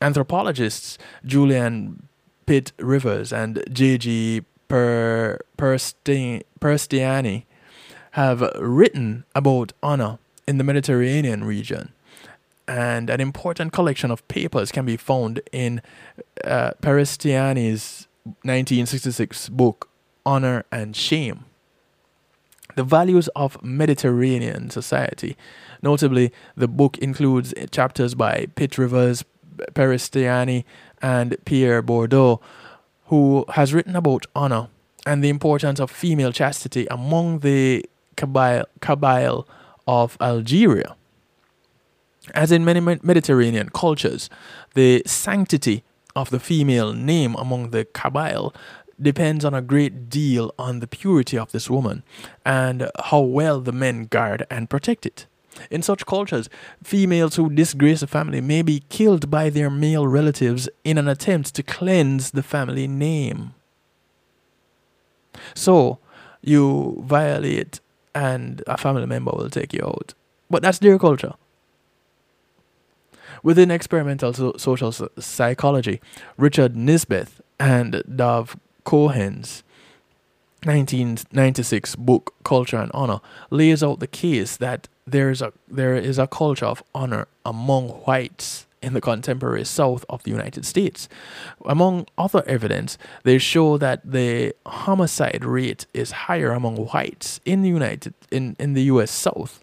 Anthropologists Julian Pitt Rivers and J.G. Per, Persti- Perstiani have written about honor in the Mediterranean region. And an important collection of papers can be found in uh, Peristiany's 1966 book, Honor and Shame. The values of Mediterranean society. Notably, the book includes chapters by Pitt Rivers, Peristiany and Pierre Bourdieu, who has written about honor and the importance of female chastity among the Kabyle, Kabyle of Algeria. As in many Mediterranean cultures, the sanctity of the female name among the Kabyle depends on a great deal on the purity of this woman and how well the men guard and protect it. In such cultures, females who disgrace a family may be killed by their male relatives in an attempt to cleanse the family name. So, you violate and a family member will take you out. But that's their culture. Within experimental so- social psychology, Richard Nisbett and Dov Cohen's 1996 book Culture and Honor lays out the case that there is a there is a culture of honor among whites in the contemporary South of the United States. Among other evidence, they show that the homicide rate is higher among whites in the United in, in the US South,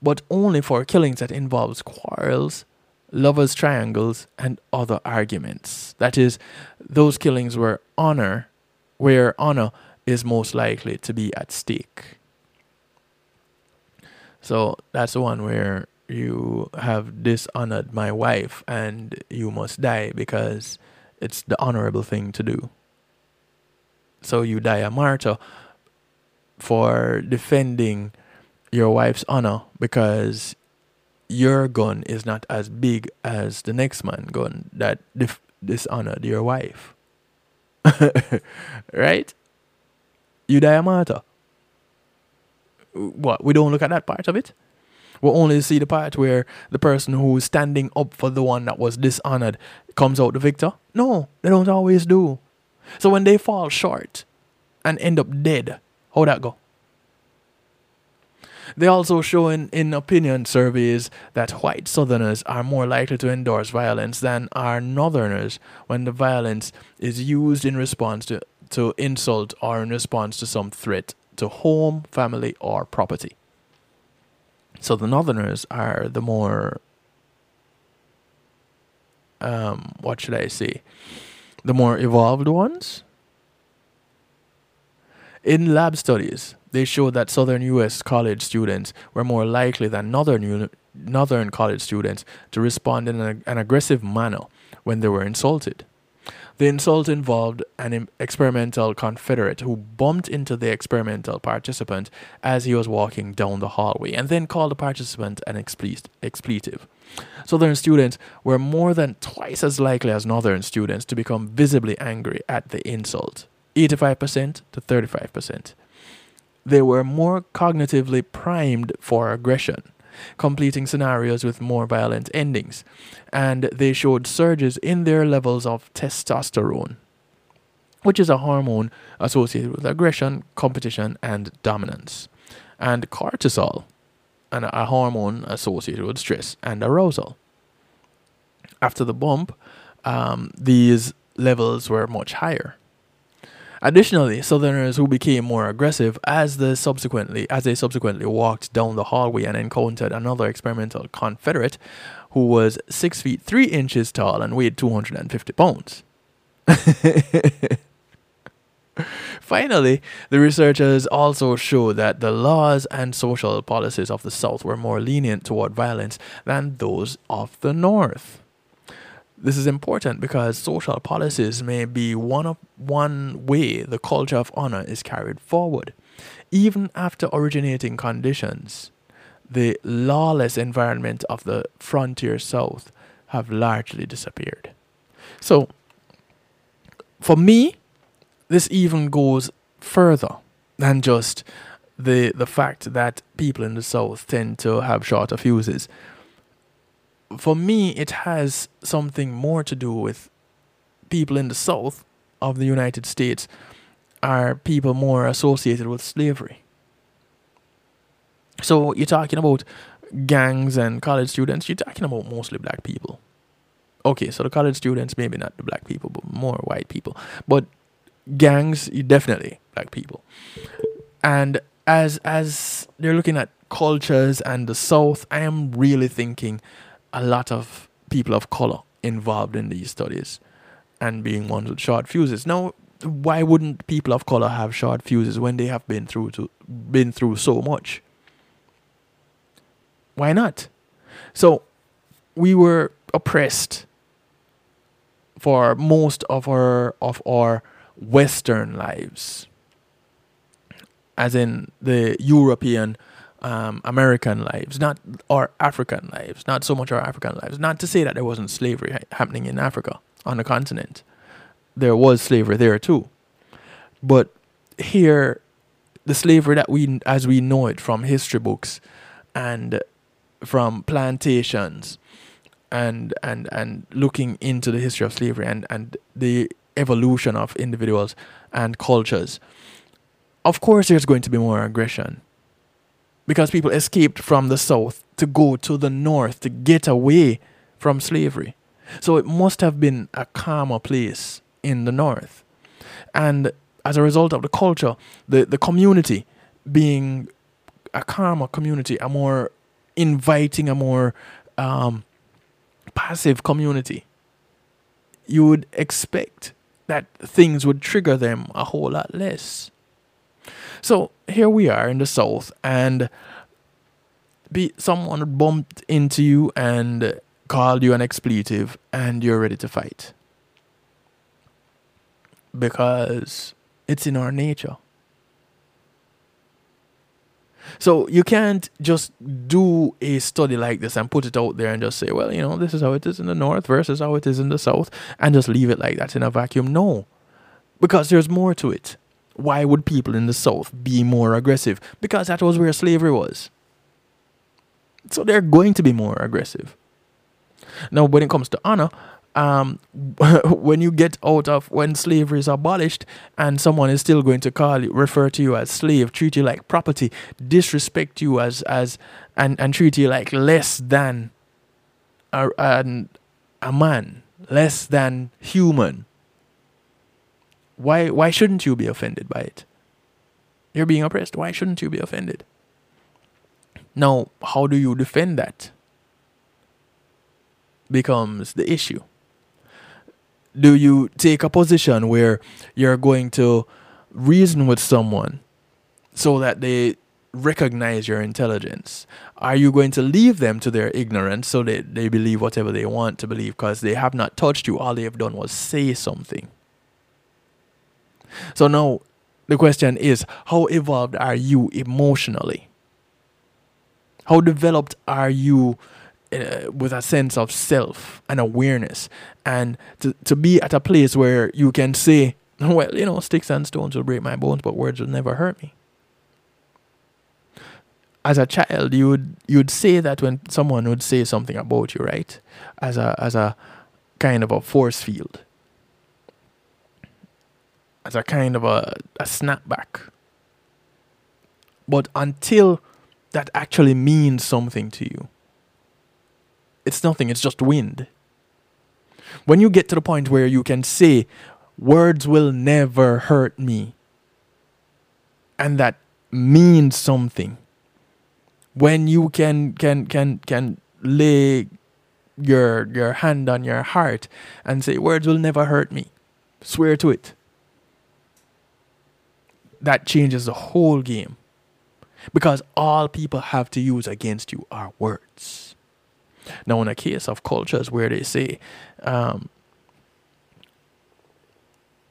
but only for killings that involves quarrels, lovers triangles and other arguments. That is those killings where honor where honor is most likely to be at stake. So that's the one where you have dishonored my wife and you must die because it's the honorable thing to do. So you die a martyr for defending your wife's honor because your gun is not as big as the next man gun that dif- dishonored your wife. right? You die a martyr. What? We don't look at that part of it? We only see the part where the person who is standing up for the one that was dishonored comes out the victor. No, they don't always do. So when they fall short and end up dead, how that go? They also show in, in opinion surveys that white southerners are more likely to endorse violence than are northerners when the violence is used in response to, to insult or in response to some threat to home, family, or property. So the northerners are the more um what should I say? The more evolved ones. In lab studies, they showed that southern US college students were more likely than northern northern college students to respond in an aggressive manner when they were insulted. The insult involved an experimental Confederate who bumped into the experimental participant as he was walking down the hallway and then called the participant an expletive. Southern students were more than twice as likely as Northern students to become visibly angry at the insult 85% to 35%. They were more cognitively primed for aggression, completing scenarios with more violent endings, and they showed surges in their levels of testosterone, which is a hormone associated with aggression, competition, and dominance, and cortisol, and a hormone associated with stress and arousal. After the bump, um, these levels were much higher. Additionally, Southerners who became more aggressive as they subsequently as they subsequently walked down the hallway and encountered another experimental Confederate who was six feet three inches tall and weighed two hundred and fifty pounds. Finally, the researchers also showed that the laws and social policies of the South were more lenient toward violence than those of the North. This is important because social policies may be one of one way the culture of honor is carried forward. Even after originating conditions, the lawless environment of the frontier South have largely disappeared. So, for me, this even goes further than just the the fact that people in the South tend to have shorter fuses for me, it has something more to do with people in the South of the United States are people more associated with slavery. So you're talking about gangs and college students, you're talking about mostly black people. Okay, so the college students, maybe not the black people, but more white people. But gangs, you definitely black people. And as as they're looking at cultures and the South, I am really thinking a lot of people of color involved in these studies and being ones with short fuses. Now, why wouldn't people of color have short fuses when they have been through to been through so much? Why not? So we were oppressed for most of our of our Western lives, as in the European, um, American lives, not our African lives, not so much our African lives. Not to say that there wasn't slavery ha- happening in Africa on the continent, there was slavery there too, but here, the slavery that we as we know it from history books, and from plantations and and and looking into the history of slavery and and the evolution of individuals and cultures of course there's going to be more aggression because people escaped from the south to go to the north to get away from slavery so it must have been a calmer place in the north and as a result of the culture the the community being a calmer community a more inviting a more um, passive community, you would expect that things would trigger them a whole lot less. So here we are in the south, and be someone bumped into you and called you an expletive, and you're ready to fight because it's in our nature. So you can't just do a study like this and put it out there and just say, well, you know, this is how it is in the north versus how it is in the south and just leave it like that in a vacuum. No. Because there's more to it. Why would people in the south be more aggressive? Because that was where slavery was. So they're going to be more aggressive. Now, when it comes to honor, um, when you get out of when slavery is abolished and someone is still going to call you, refer to you as slave, treat you like property, disrespect you as as and and treat you like less than a a man, less than human. Why why shouldn't you be offended by it? You're being oppressed. Why shouldn't you be offended? Now, how do you defend that? Becomes the issue do you take a position where you're going to reason with someone so that they recognize your intelligence? Are you going to leave them to their ignorance so that they believe whatever they want to believe because they have not touched you? All they have done was say something. So now the question is how evolved are you emotionally? How developed are you uh, with a sense of self and awareness? And to, to be at a place where you can say well you know sticks and stones will break my bones but words will never hurt me. As a child you would you'd say that when someone would say something about you right? As a as a kind of a force field as a kind of a, a snapback but until that actually means something to you it's nothing, it's just wind. When you get to the point where you can say, words will never hurt me, and that means something, when you can can can can lay your your hand on your heart and say words will never hurt me swear to it that changes the whole game because all people have to use against you are words now, in a case of cultures where they say um,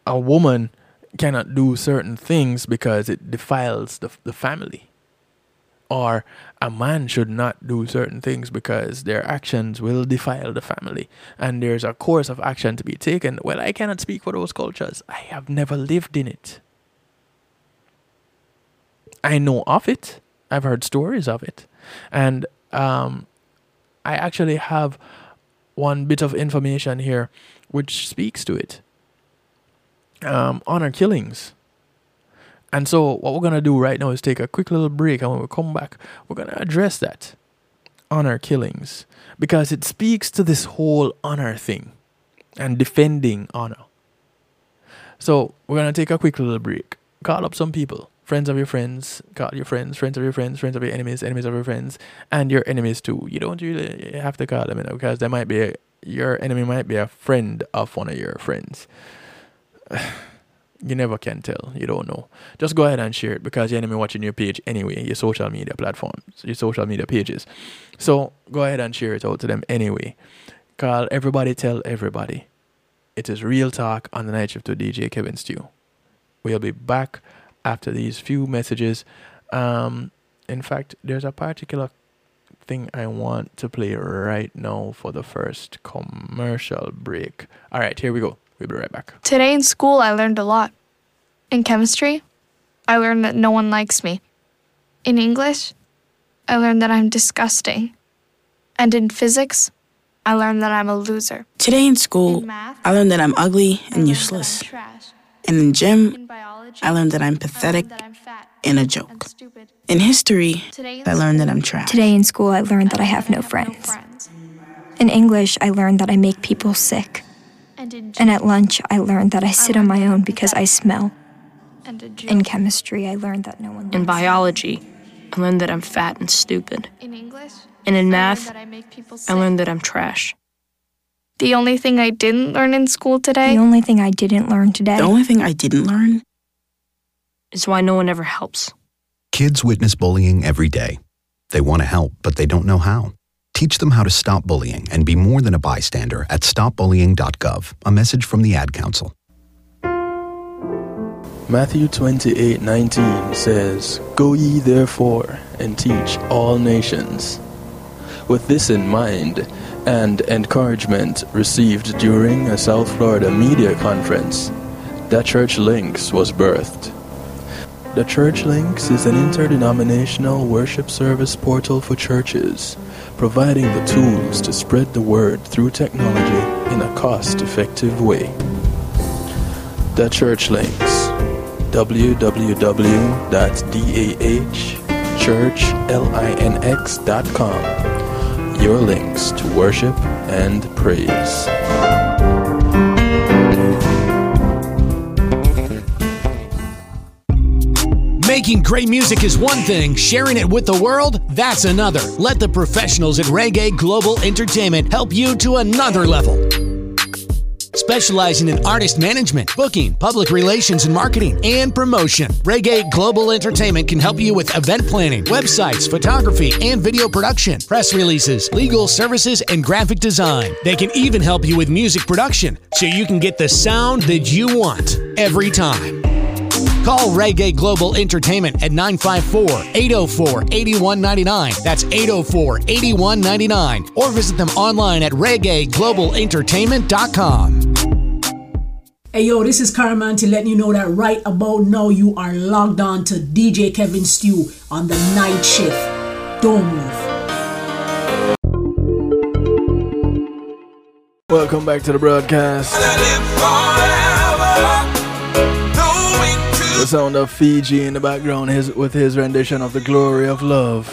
a woman cannot do certain things because it defiles the, the family, or a man should not do certain things because their actions will defile the family, and there's a course of action to be taken. Well, I cannot speak for those cultures, I have never lived in it. I know of it. I've heard stories of it, and um, I actually have one bit of information here which speaks to it. Um, honor killings. And so, what we're going to do right now is take a quick little break. And when we come back, we're going to address that honor killings because it speaks to this whole honor thing and defending honor. So, we're going to take a quick little break, call up some people friends of your friends, call your friends, friends of your friends, friends of your enemies, enemies of your friends, and your enemies too. You don't really have to call them, you know, because there might be your enemy might be a friend of one of your friends. you never can tell. You don't know. Just go ahead and share it because your enemy watching your page anyway, your social media platforms, your social media pages. So go ahead and share it out to them anyway. Call everybody, tell everybody. It is real talk on the night shift with DJ Kevin Stew. We'll be back after these few messages. Um, in fact, there's a particular thing I want to play right now for the first commercial break. All right, here we go. We'll be right back. Today in school, I learned a lot. In chemistry, I learned that no one likes me. In English, I learned that I'm disgusting. And in physics, I learned that I'm a loser. Today in school, I learned that I'm ugly and useless. And in gym, I learned that I'm pathetic and a joke. In history, I learned that I'm trash. Today in school, I learned that I have no friends. In English, I learned that I make people sick. And at lunch, I learned that I sit on my own because I smell. In chemistry, I learned that no one. In biology, I learned that I'm fat and stupid. In English, And in math, that I make people I learned that I'm trash. The only thing I didn't learn in school today. The only thing I didn't learn today. The only thing I didn't learn Is why no one ever helps. Kids witness bullying every day. They want to help, but they don't know how. Teach them how to stop bullying and be more than a bystander at stopbullying.gov. A message from the Ad Council. Matthew 28 19 says, Go ye therefore and teach all nations. With this in mind, and encouragement received during a South Florida media conference, The Church Links was birthed. The Church Links is an interdenominational worship service portal for churches, providing the tools to spread the word through technology in a cost effective way. The Church Links www.dahchurchlinx.com. Your links to worship and praise. Making great music is one thing, sharing it with the world, that's another. Let the professionals at Reggae Global Entertainment help you to another level. Specializing in artist management, booking, public relations and marketing, and promotion, Reggae Global Entertainment can help you with event planning, websites, photography, and video production, press releases, legal services, and graphic design. They can even help you with music production so you can get the sound that you want every time. Call Reggae Global Entertainment at 954 804 8199. That's 804 8199. Or visit them online at reggaeglobalentertainment.com. Hey yo, this is Caraman to let you know that right about now you are logged on to DJ Kevin Stew on the night shift. Don't move. Welcome back to the broadcast. The sound of Fiji in the background his, with his rendition of The Glory of Love.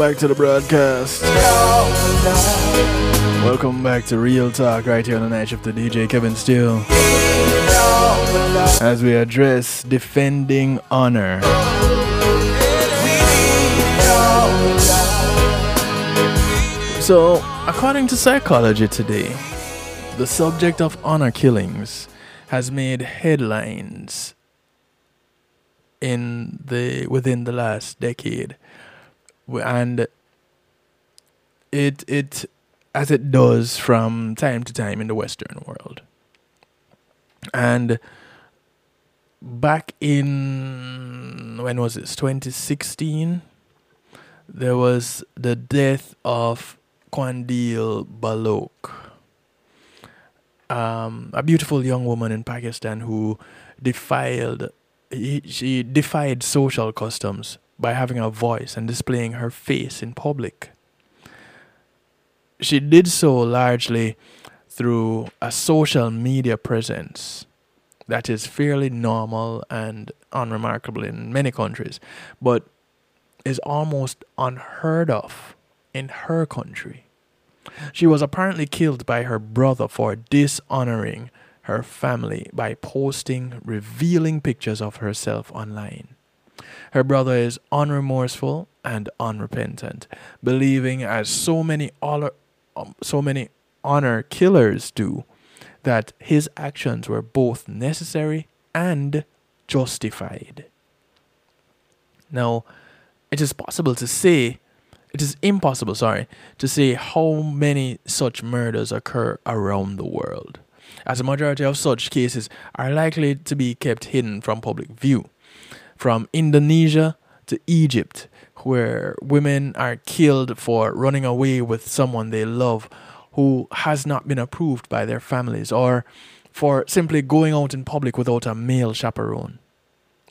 Back to the broadcast. Welcome back to Real Talk right here on the night shift to DJ Kevin Stew. As we address defending honor. So, according to psychology today, the subject of honor killings has made headlines in the within the last decade and it it as it does from time to time in the western world. And back in when was this? 2016 there was the death of Qandeel Baloch um, a beautiful young woman in Pakistan who defiled he, she defied social customs by having a voice and displaying her face in public. She did so largely through a social media presence that is fairly normal and unremarkable in many countries, but is almost unheard of in her country. She was apparently killed by her brother for dishonoring her family by posting revealing pictures of herself online. Her brother is unremorseful and unrepentant, believing as so many honor, um, so many honor killers do that his actions were both necessary and justified. Now, it is possible to say, it is impossible, sorry, to say how many such murders occur around the world, as a majority of such cases are likely to be kept hidden from public view. From Indonesia to Egypt, where women are killed for running away with someone they love who has not been approved by their families or for simply going out in public without a male chaperone.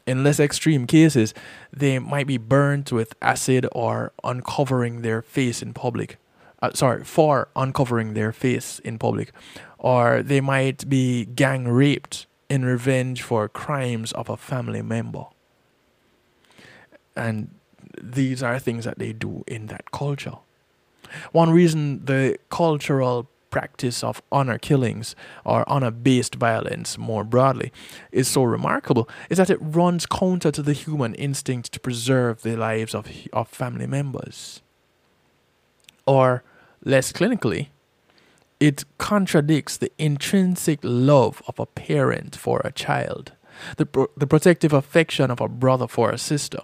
In less extreme cases, they might be burnt with acid or uncovering their face in public. Uh, sorry, for uncovering their face in public. Or they might be gang raped in revenge for crimes of a family member. And these are things that they do in that culture. One reason the cultural practice of honor killings or honor based violence more broadly is so remarkable is that it runs counter to the human instinct to preserve the lives of, of family members. Or, less clinically, it contradicts the intrinsic love of a parent for a child, the, pro- the protective affection of a brother for a sister.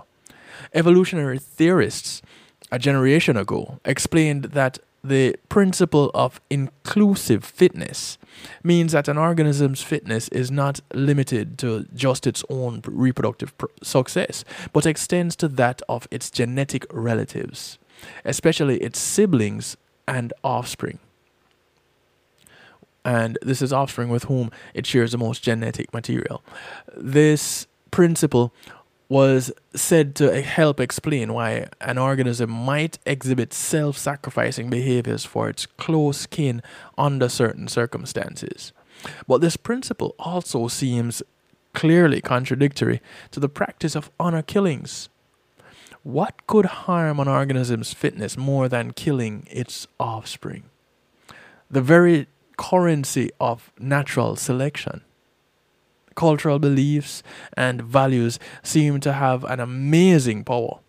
Evolutionary theorists a generation ago explained that the principle of inclusive fitness means that an organism's fitness is not limited to just its own reproductive pr- success, but extends to that of its genetic relatives, especially its siblings and offspring. And this is offspring with whom it shares the most genetic material. This principle was said to help explain why an organism might exhibit self sacrificing behaviors for its close kin under certain circumstances. But this principle also seems clearly contradictory to the practice of honor killings. What could harm an organism's fitness more than killing its offspring? The very currency of natural selection cultural beliefs and values seem to have an amazing power,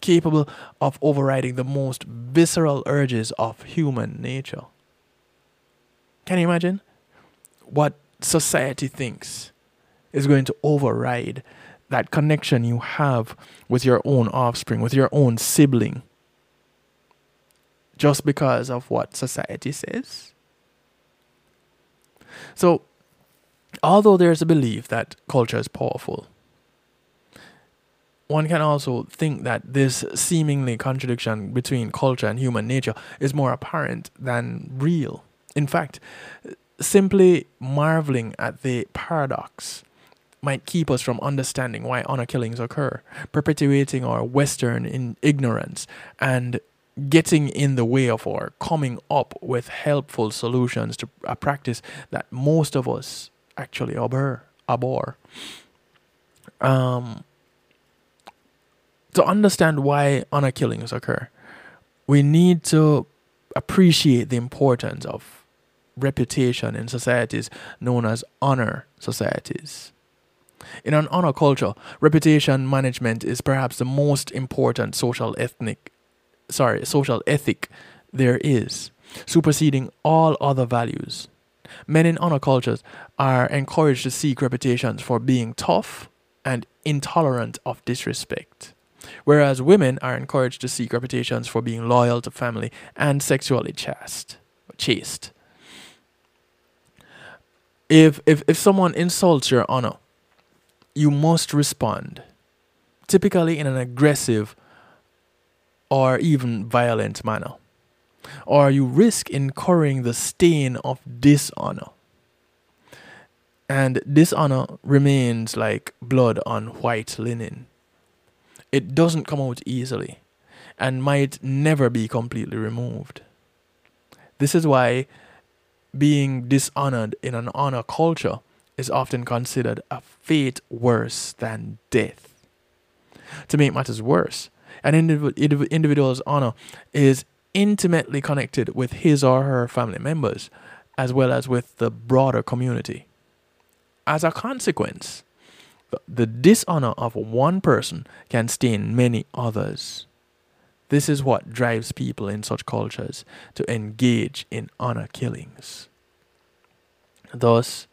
capable of overriding the most visceral urges of human nature. Can you imagine what society thinks is going to override that connection you have with your own offspring, with your own sibling, just because of what society says? So, although there's a belief that culture is powerful, one can also think that this seemingly contradiction between culture and human nature is more apparent than real. In fact, simply marveling at the paradox might keep us from understanding why honor killings occur, perpetuating our Western ignorance and getting in the way of our coming up with helpful solutions to a practice that most of us actually abhor. abhor. Um, to understand why honor killings occur, we need to appreciate the importance of reputation in societies known as honor societies. In an honor culture, reputation management is perhaps the most important social ethnic sorry, social ethic there is, superseding all other values. Men in honor cultures are encouraged to seek reputations for being tough and intolerant of disrespect, whereas women are encouraged to seek reputations for being loyal to family and sexually chaste, chaste. If, if, if someone insults your honor, you must respond, typically in an aggressive or even violent manner or you risk incurring the stain of dishonor. And dishonor remains like blood on white linen. It doesn't come out easily and might never be completely removed. This is why being dishonored in an honor culture is often considered a fate worse than death. To make matters worse, an indiv- individual's honor is intimately connected with his or her family members, as well as with the broader community. As a consequence, the dishonor of one person can stain many others. This is what drives people in such cultures to engage in honor killings. Thus,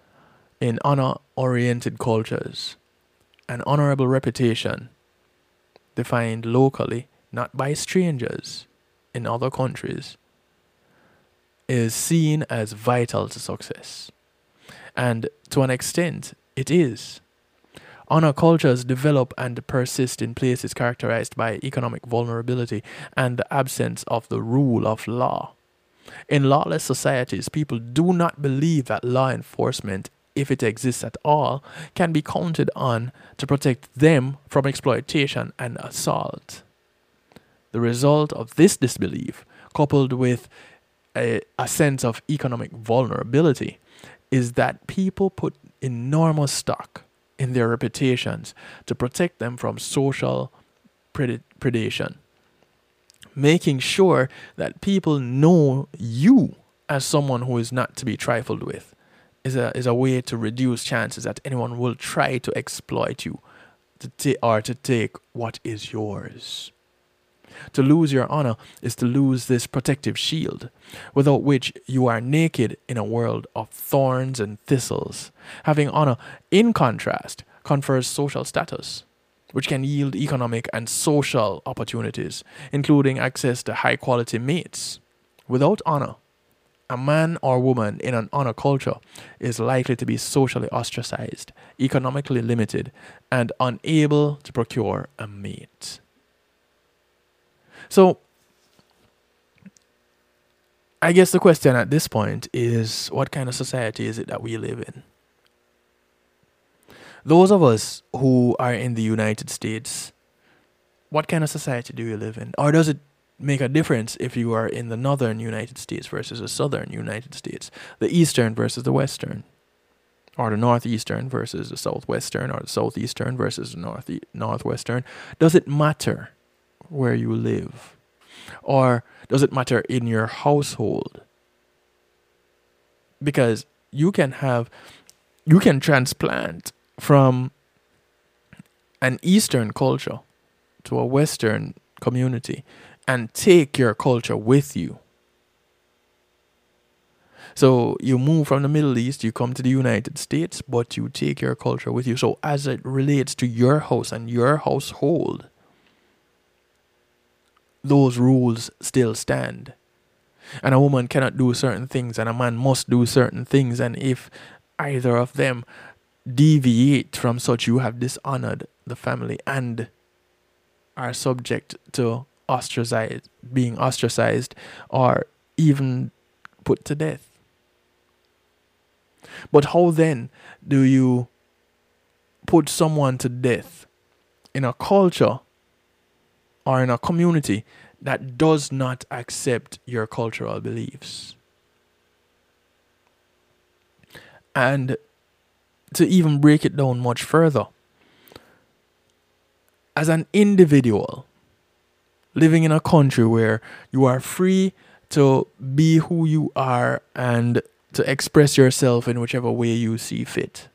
in honor oriented cultures, an honorable reputation, defined locally, not by strangers in other countries, is seen as vital to success. And to an extent, it is. Honor cultures develop and persist in places characterized by economic vulnerability and the absence of the rule of law. In lawless societies, people do not believe that law enforcement, if it exists at all, can be counted on to protect them from exploitation and assault. The result of this disbelief, coupled with a, a sense of economic vulnerability, is that people put enormous stock in their reputations to protect them from social pred- predation. Making sure that people know you as someone who is not to be trifled with is a, is a way to reduce chances that anyone will try to exploit you to ta- or to take what is yours. To lose your honor is to lose this protective shield, without which you are naked in a world of thorns and thistles. Having honor, in contrast, confers social status, which can yield economic and social opportunities, including access to high quality mates. Without honor, a man or woman in an honor culture is likely to be socially ostracized, economically limited, and unable to procure a mate. So, I guess the question at this point is what kind of society is it that we live in? Those of us who are in the United States, what kind of society do you live in? Or does it make a difference if you are in the northern United States versus the southern United States, the eastern versus the western, or the northeastern versus the southwestern, or the southeastern versus the north northwestern? Does it matter where you live? Or does it matter in your household? Because you can have, you can transplant from an Eastern culture to a Western community and take your culture with you. So you move from the Middle East, you come to the United States, but you take your culture with you. So as it relates to your house and your household, those rules still stand. And a woman cannot do certain things, and a man must do certain things. And if either of them deviate from such, you have dishonored the family and are subject to ostracized, being ostracized, or even put to death. But how then do you put someone to death in a culture or in a community that does not accept your cultural beliefs? And to even break it down much further, as an individual living in a country where you are free to be who you are and to express yourself in whichever way you see fit.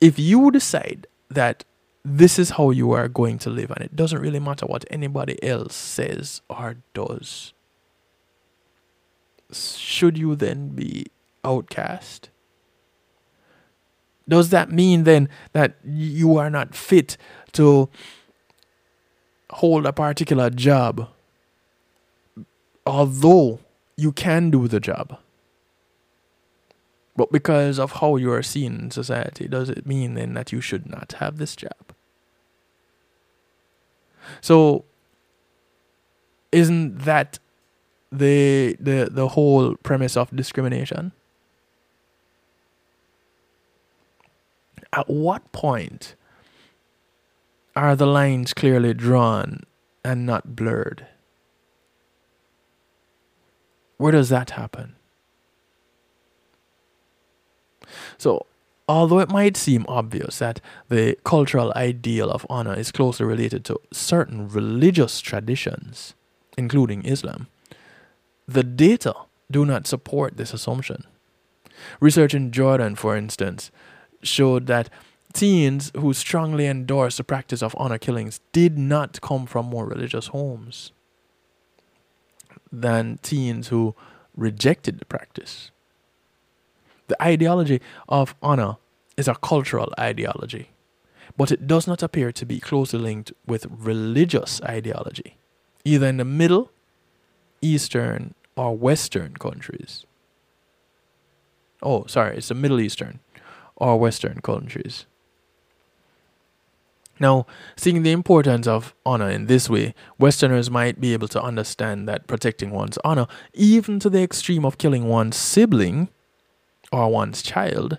If you decide that this is how you are going to live and it doesn't really matter what anybody else says or does, should you then be outcast? Does that mean then that you are not fit to hold a particular job, although you can do the job? But because of how you are seen in society, does it mean then that you should not have this job? So, isn't that the the the whole premise of discrimination? At what point are the lines clearly drawn and not blurred? Where does that happen? So, although it might seem obvious that the cultural ideal of honor is closely related to certain religious traditions, including Islam, the data do not support this assumption. Research in Jordan, for instance, showed that teens who strongly endorsed the practice of honor killings did not come from more religious homes than teens who rejected the practice. The ideology of honor is a cultural ideology, but it does not appear to be closely linked with religious ideology, either in the Middle, Eastern, or Western countries. Oh, sorry, it's the Middle Eastern or Western countries. Now, seeing the importance of honor in this way, Westerners might be able to understand that protecting one's honor, even to the extreme of killing one's sibling or one's child,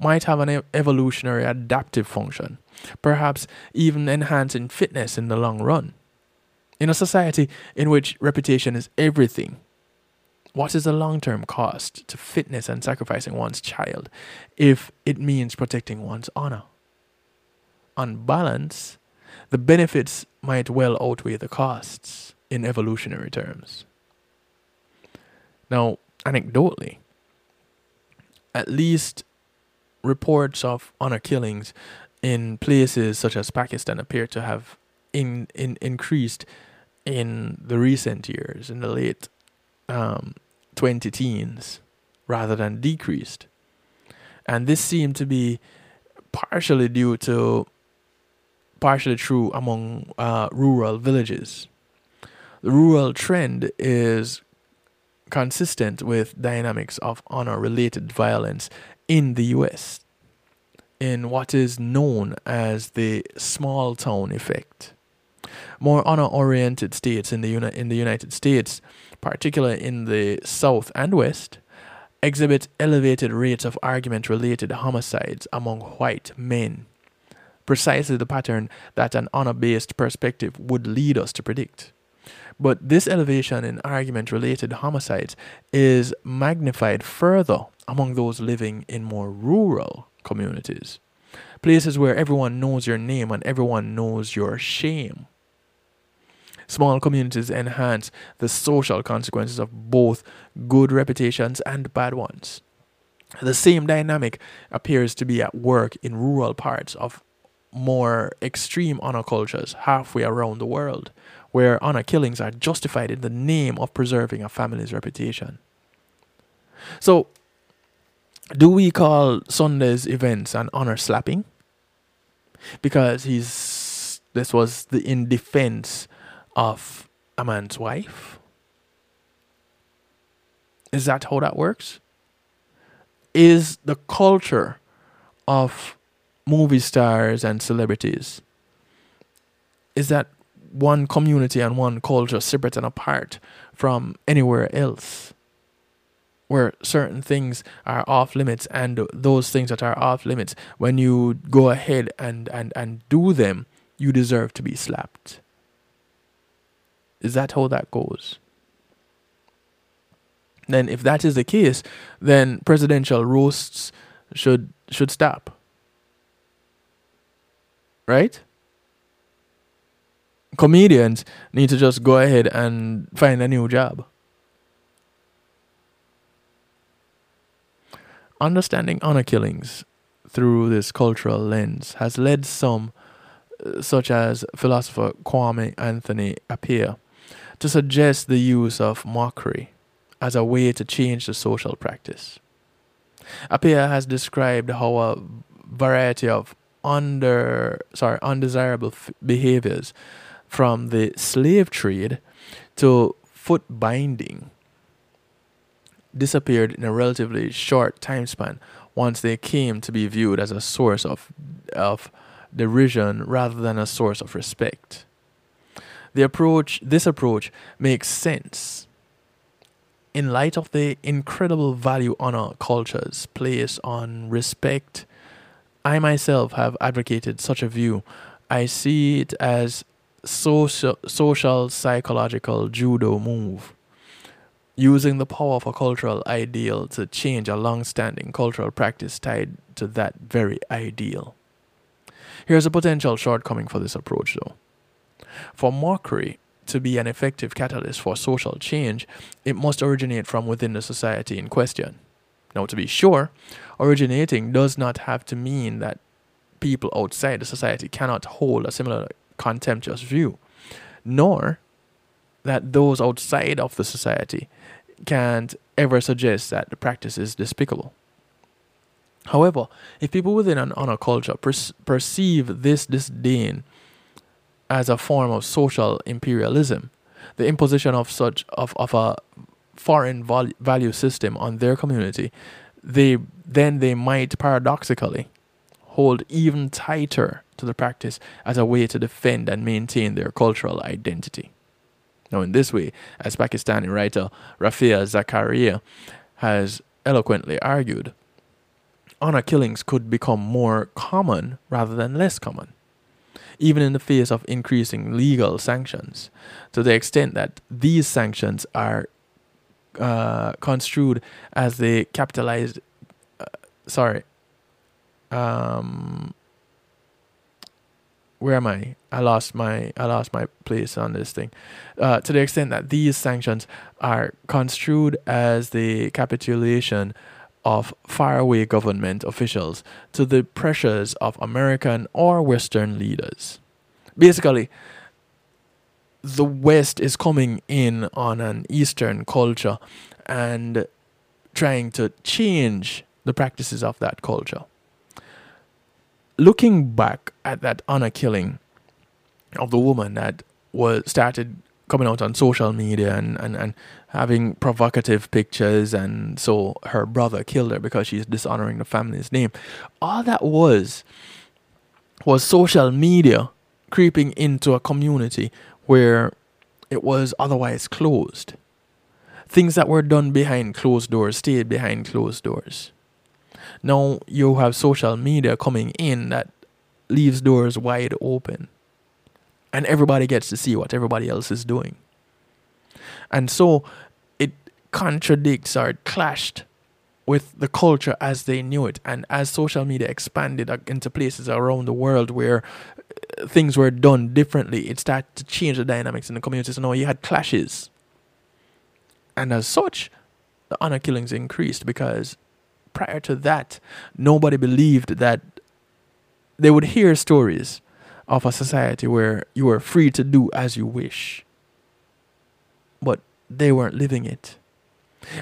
might have an evolutionary adaptive function, perhaps even enhancing fitness in the long run. In a society in which reputation is everything, what is the long term cost to fitness and sacrificing one's child if it means protecting one's honor? on balance, the benefits might well outweigh the costs in evolutionary terms. Now, anecdotally, at least reports of honor killings in places such as Pakistan appear to have in, in increased in the recent years, in the late um, 20 teens, rather than decreased. And this seemed to be partially due to partially true among uh, rural villages. The rural trend is consistent with dynamics of honor related violence in the US in what is known as the small town effect. More honor oriented states in the, uni- in the United States, particularly in the South and West, exhibit elevated rates of argument related homicides among white men precisely the pattern that an honor based perspective would lead us to predict. But this elevation in argument related homicides is magnified further among those living in more rural communities, places where everyone knows your name and everyone knows your shame. Small communities enhance the social consequences of both good reputations and bad ones. The same dynamic appears to be at work in rural parts of more extreme honor cultures halfway around the world, where honor killings are justified in the name of preserving a family's reputation. So, do we call Sunday's events an honor slapping? Because he's this was the in defense of a man's wife. Is that how that works? Is the culture of movie stars and celebrities is that one community and one culture separate and apart from anywhere else where certain things are off limits and those things that are off limits when you go ahead and and and do them you deserve to be slapped. Is that how that goes? Then if that is the case then presidential roasts should should stop. Right? Comedians need to just go ahead and find a new job. Understanding honor killings through this cultural lens has led some, uh, such as philosopher Kwame Anthony Appiah, to suggest the use of mockery as a way to change the social practice. Appiah has described how a variety of under sorry undesirable f- behaviors from the slave trade to foot binding disappeared in a relatively short time span once they came to be viewed as a source of of derision rather than a source of respect. The approach this approach makes sense in light of the incredible value honor cultures place on respect I myself have advocated such a view. I see it as social, social psychological judo move using the power of a cultural ideal to change a long standing cultural practice tied to that very ideal. Here's a potential shortcoming for this approach, though. For mockery to be an effective catalyst for social change, it must originate from within the society in question. Now, to be sure, originating does not have to mean that people outside the society cannot hold a similar contemptuous view, nor that those outside of the society can't ever suggest that the practice is despicable. However, if people within an honor culture per- perceive this disdain as a form of social imperialism, the imposition of such of, of a foreign val- value system on their community, they then they might paradoxically hold even tighter to the practice as a way to defend and maintain their cultural identity. Now, in this way, as Pakistani writer Rafia Zakaria has eloquently argued, honor killings could become more common rather than less common, even in the face of increasing legal sanctions, to the extent that these sanctions are uh, construed as they capitalized, uh, sorry, um, where am I? I lost my I lost my place on this thing. Uh, to the extent that these sanctions are construed as the capitulation of faraway government officials to the pressures of American or Western leaders. Basically, the West is coming in on an Eastern culture and trying to change the practices of that culture looking back at that honor killing of the woman that was started coming out on social media and, and, and having provocative pictures and so her brother killed her because she's dishonoring the family's name. All that was was social media creeping into a community where it was otherwise closed. Things that were done behind closed doors stayed behind closed doors. Now you have social media coming in that leaves doors wide open. And everybody gets to see what everybody else is doing. And so it contradicts or it clashed with the culture as they knew it. And as social media expanded into places around the world where uh, things were done differently, it started to change the dynamics in the community. So now you had clashes. And as such, the honor killings increased because prior to that, nobody believed that they would hear stories of a society where you were free to do as you wish. But they weren't living it.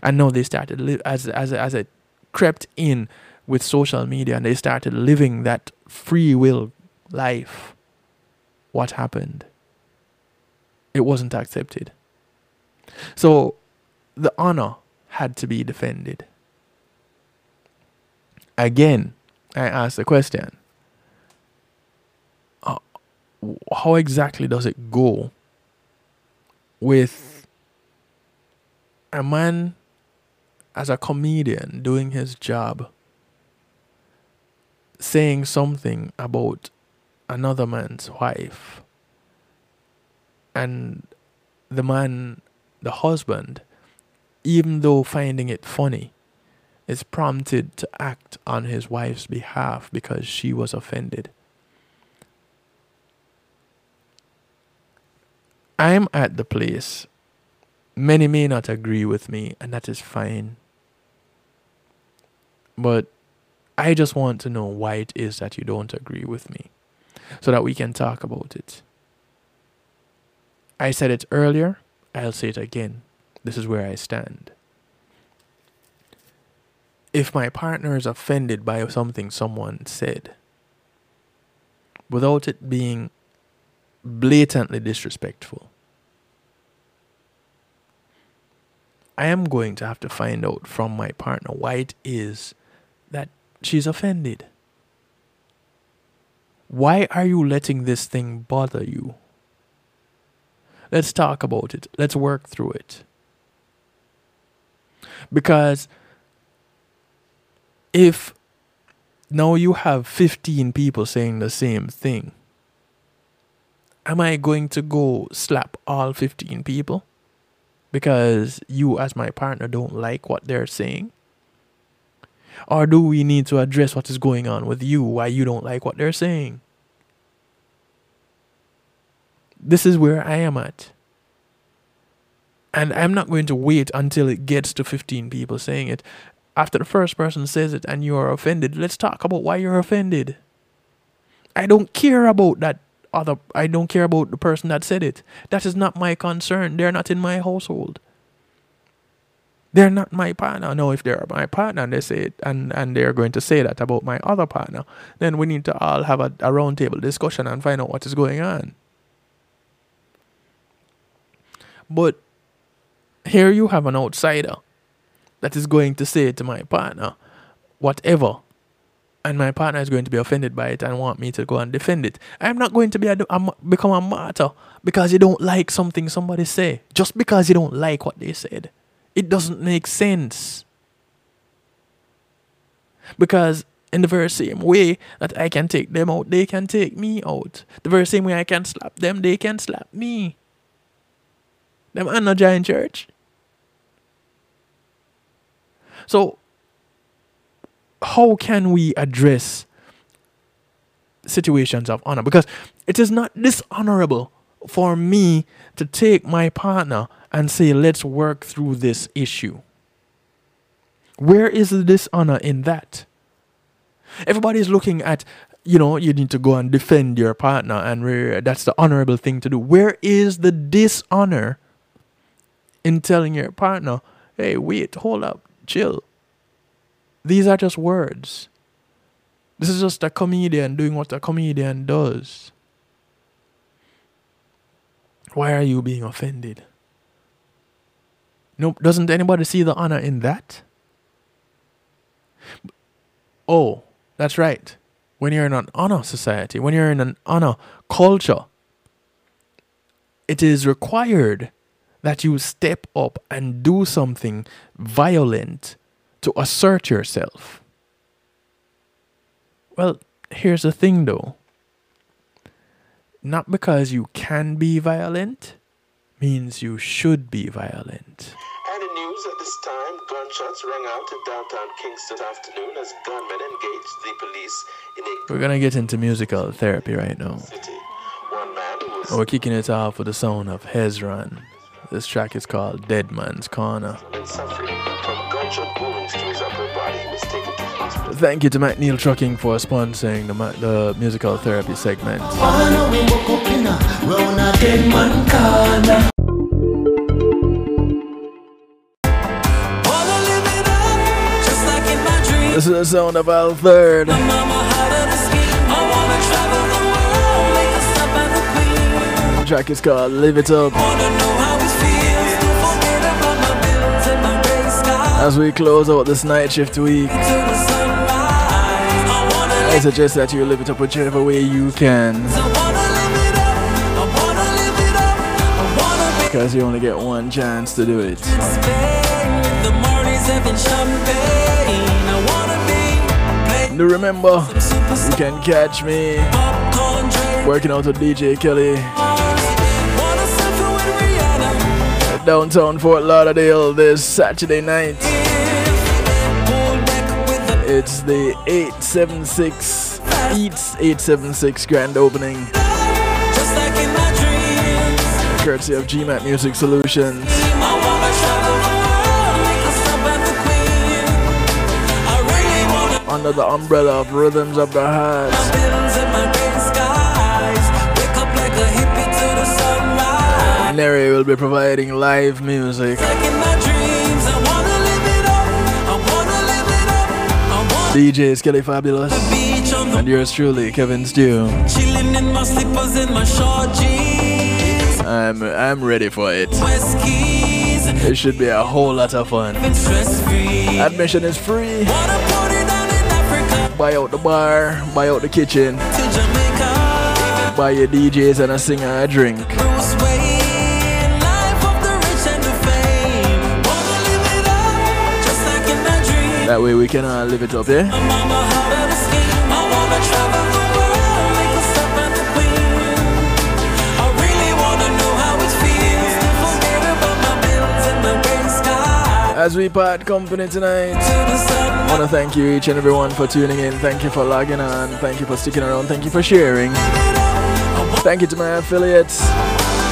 And now they started li- as as as it crept in with social media and they started living that free will life. What happened? It wasn't accepted. So the honor had to be defended. Again, I ask the question uh, how exactly does it go with a man as a comedian doing his job saying something about another man's wife and the man the husband even though finding it funny is prompted to act on his wife's behalf because she was offended. I'm at the place. Many may not agree with me, and that is fine. But I just want to know why it is that you don't agree with me so that we can talk about it. I said it earlier, I'll say it again. This is where I stand if my partner is offended by something someone said, without it being blatantly disrespectful, I am going to have to find out from my partner why it is that she's offended. Why are you letting this thing bother you? Let's talk about it. Let's work through it. Because if now you have 15 people saying the same thing, am I going to go slap all 15 people? because you, as my partner, don't like what they're saying? Or do we need to address what is going on with you, why you don't like what they're saying? This is where I am at. And I'm not going to wait until it gets to 15 people saying it. After the first person says it and you are offended, let's talk about why you're offended. I don't care about that other I don't care about the person that said it. That is not my concern. They're not in my household. They're not my partner. No, if they're my partner and they say it and, and they're going to say that about my other partner, then we need to all have a, a roundtable discussion and find out what is going on. But here you have an outsider that is going to say to my partner, whatever, and my partner is going to be offended by it and want me to go and defend it. I'm not going to be a, a, become a martyr because you don't like something somebody say. Just because you don't like what they said, it doesn't make sense. Because in the very same way that I can take them out, they can take me out. The very same way I can slap them, they can slap me. Them are not giant church. So, how can we address situations of honor? Because it is not dishonorable for me to take my partner and say, let's work through this issue. Where is the dishonor in that? Everybody is looking at, you know, you need to go and defend your partner, and that's the honorable thing to do. Where is the dishonor in telling your partner, hey, wait, hold up, chill. These are just words. This is just a comedian doing what a comedian does. Why are you being offended? No, doesn't anybody see the honor in that? Oh, that's right. When you're in an honor society, when you're in an honor culture, it is required that you step up and do something violent to assert yourself. Well, here's the thing though. Not because you can be violent means you should be violent. And in news at this time, gunshots rang out in downtown Kingston afternoon as gunmen engaged the police in a We're gonna get into musical therapy right now. We're kicking it off with the sound of Hezron. This track is called Dead Man's Corner. Thank you to McNeil Trucking for sponsoring the, the musical therapy segment. This is the sound of Al Third. The track is called Live It Up. As we close out this night shift week, I suggest that you live it up whichever way you can. Because you only get one chance to do it. And remember, you can catch me working out with DJ Kelly downtown Fort Lauderdale this Saturday night. It's the 876 Eats 876 grand opening. Courtesy of GMAT Music Solutions. Under the umbrella of Rhythms of the Heart. Neri will be providing live music. DJ Skelly Fabulous. And yours truly, Kevin Stew. I'm I'm ready for it. It should be a whole lot of fun. Admission is free. Buy out the bar, buy out the kitchen. Buy your DJs and a singer a drink. That way we can uh, live it up, yeah? As we part company tonight, I want to thank you each and everyone for tuning in. Thank you for logging on. Thank you for sticking around. Thank you for sharing. Thank you to my affiliates,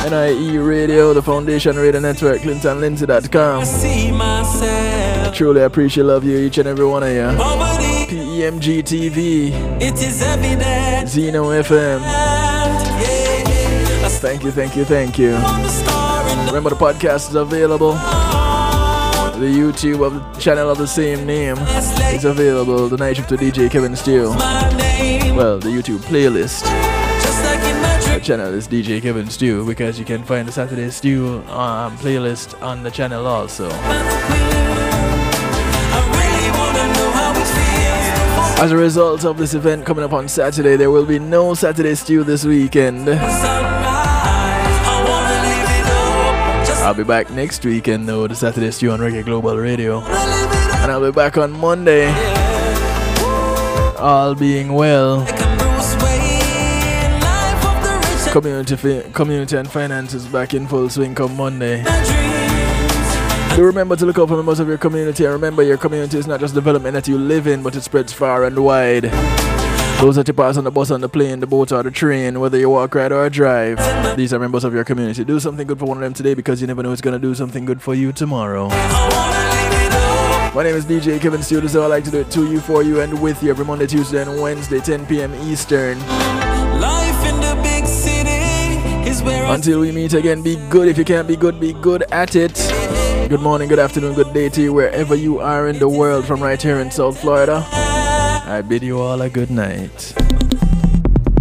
NIE Radio, the Foundation Radio Network, ClintonLindsay.com. Truly appreciate love you, each and every one of you. PEMG TV, It is evident. Zeno FM. Thank you, thank you, thank you. Remember the podcast is available. The YouTube of the channel of the same name is available. The night shift to DJ Kevin Stew. Well, the YouTube playlist. The channel is DJ Kevin Stew because you can find the Saturday Stew um, playlist on the channel also. As a result of this event coming up on Saturday, there will be no Saturday Stew this weekend. I'll be back next weekend though, the Saturday Stew on Reggae Global Radio. And I'll be back on Monday. All being well. Community, fi- community and finances back in full swing come Monday. Do remember to look out for members of your community and remember your community is not just development that you live in, but it spreads far and wide. Those that you pass on the bus, on the plane, the boat, or the train, whether you walk, ride, or drive, these are members of your community. Do something good for one of them today because you never know who's going to do something good for you tomorrow. My name is DJ Kevin Stew, so I like to do it to you, for you, and with you every Monday, Tuesday, and Wednesday, 10 p.m. Eastern. Until we meet again, be good. If you can't be good, be good at it. Good morning, good afternoon, good day to you, wherever you are in the world, from right here in South Florida. I bid you all a good night.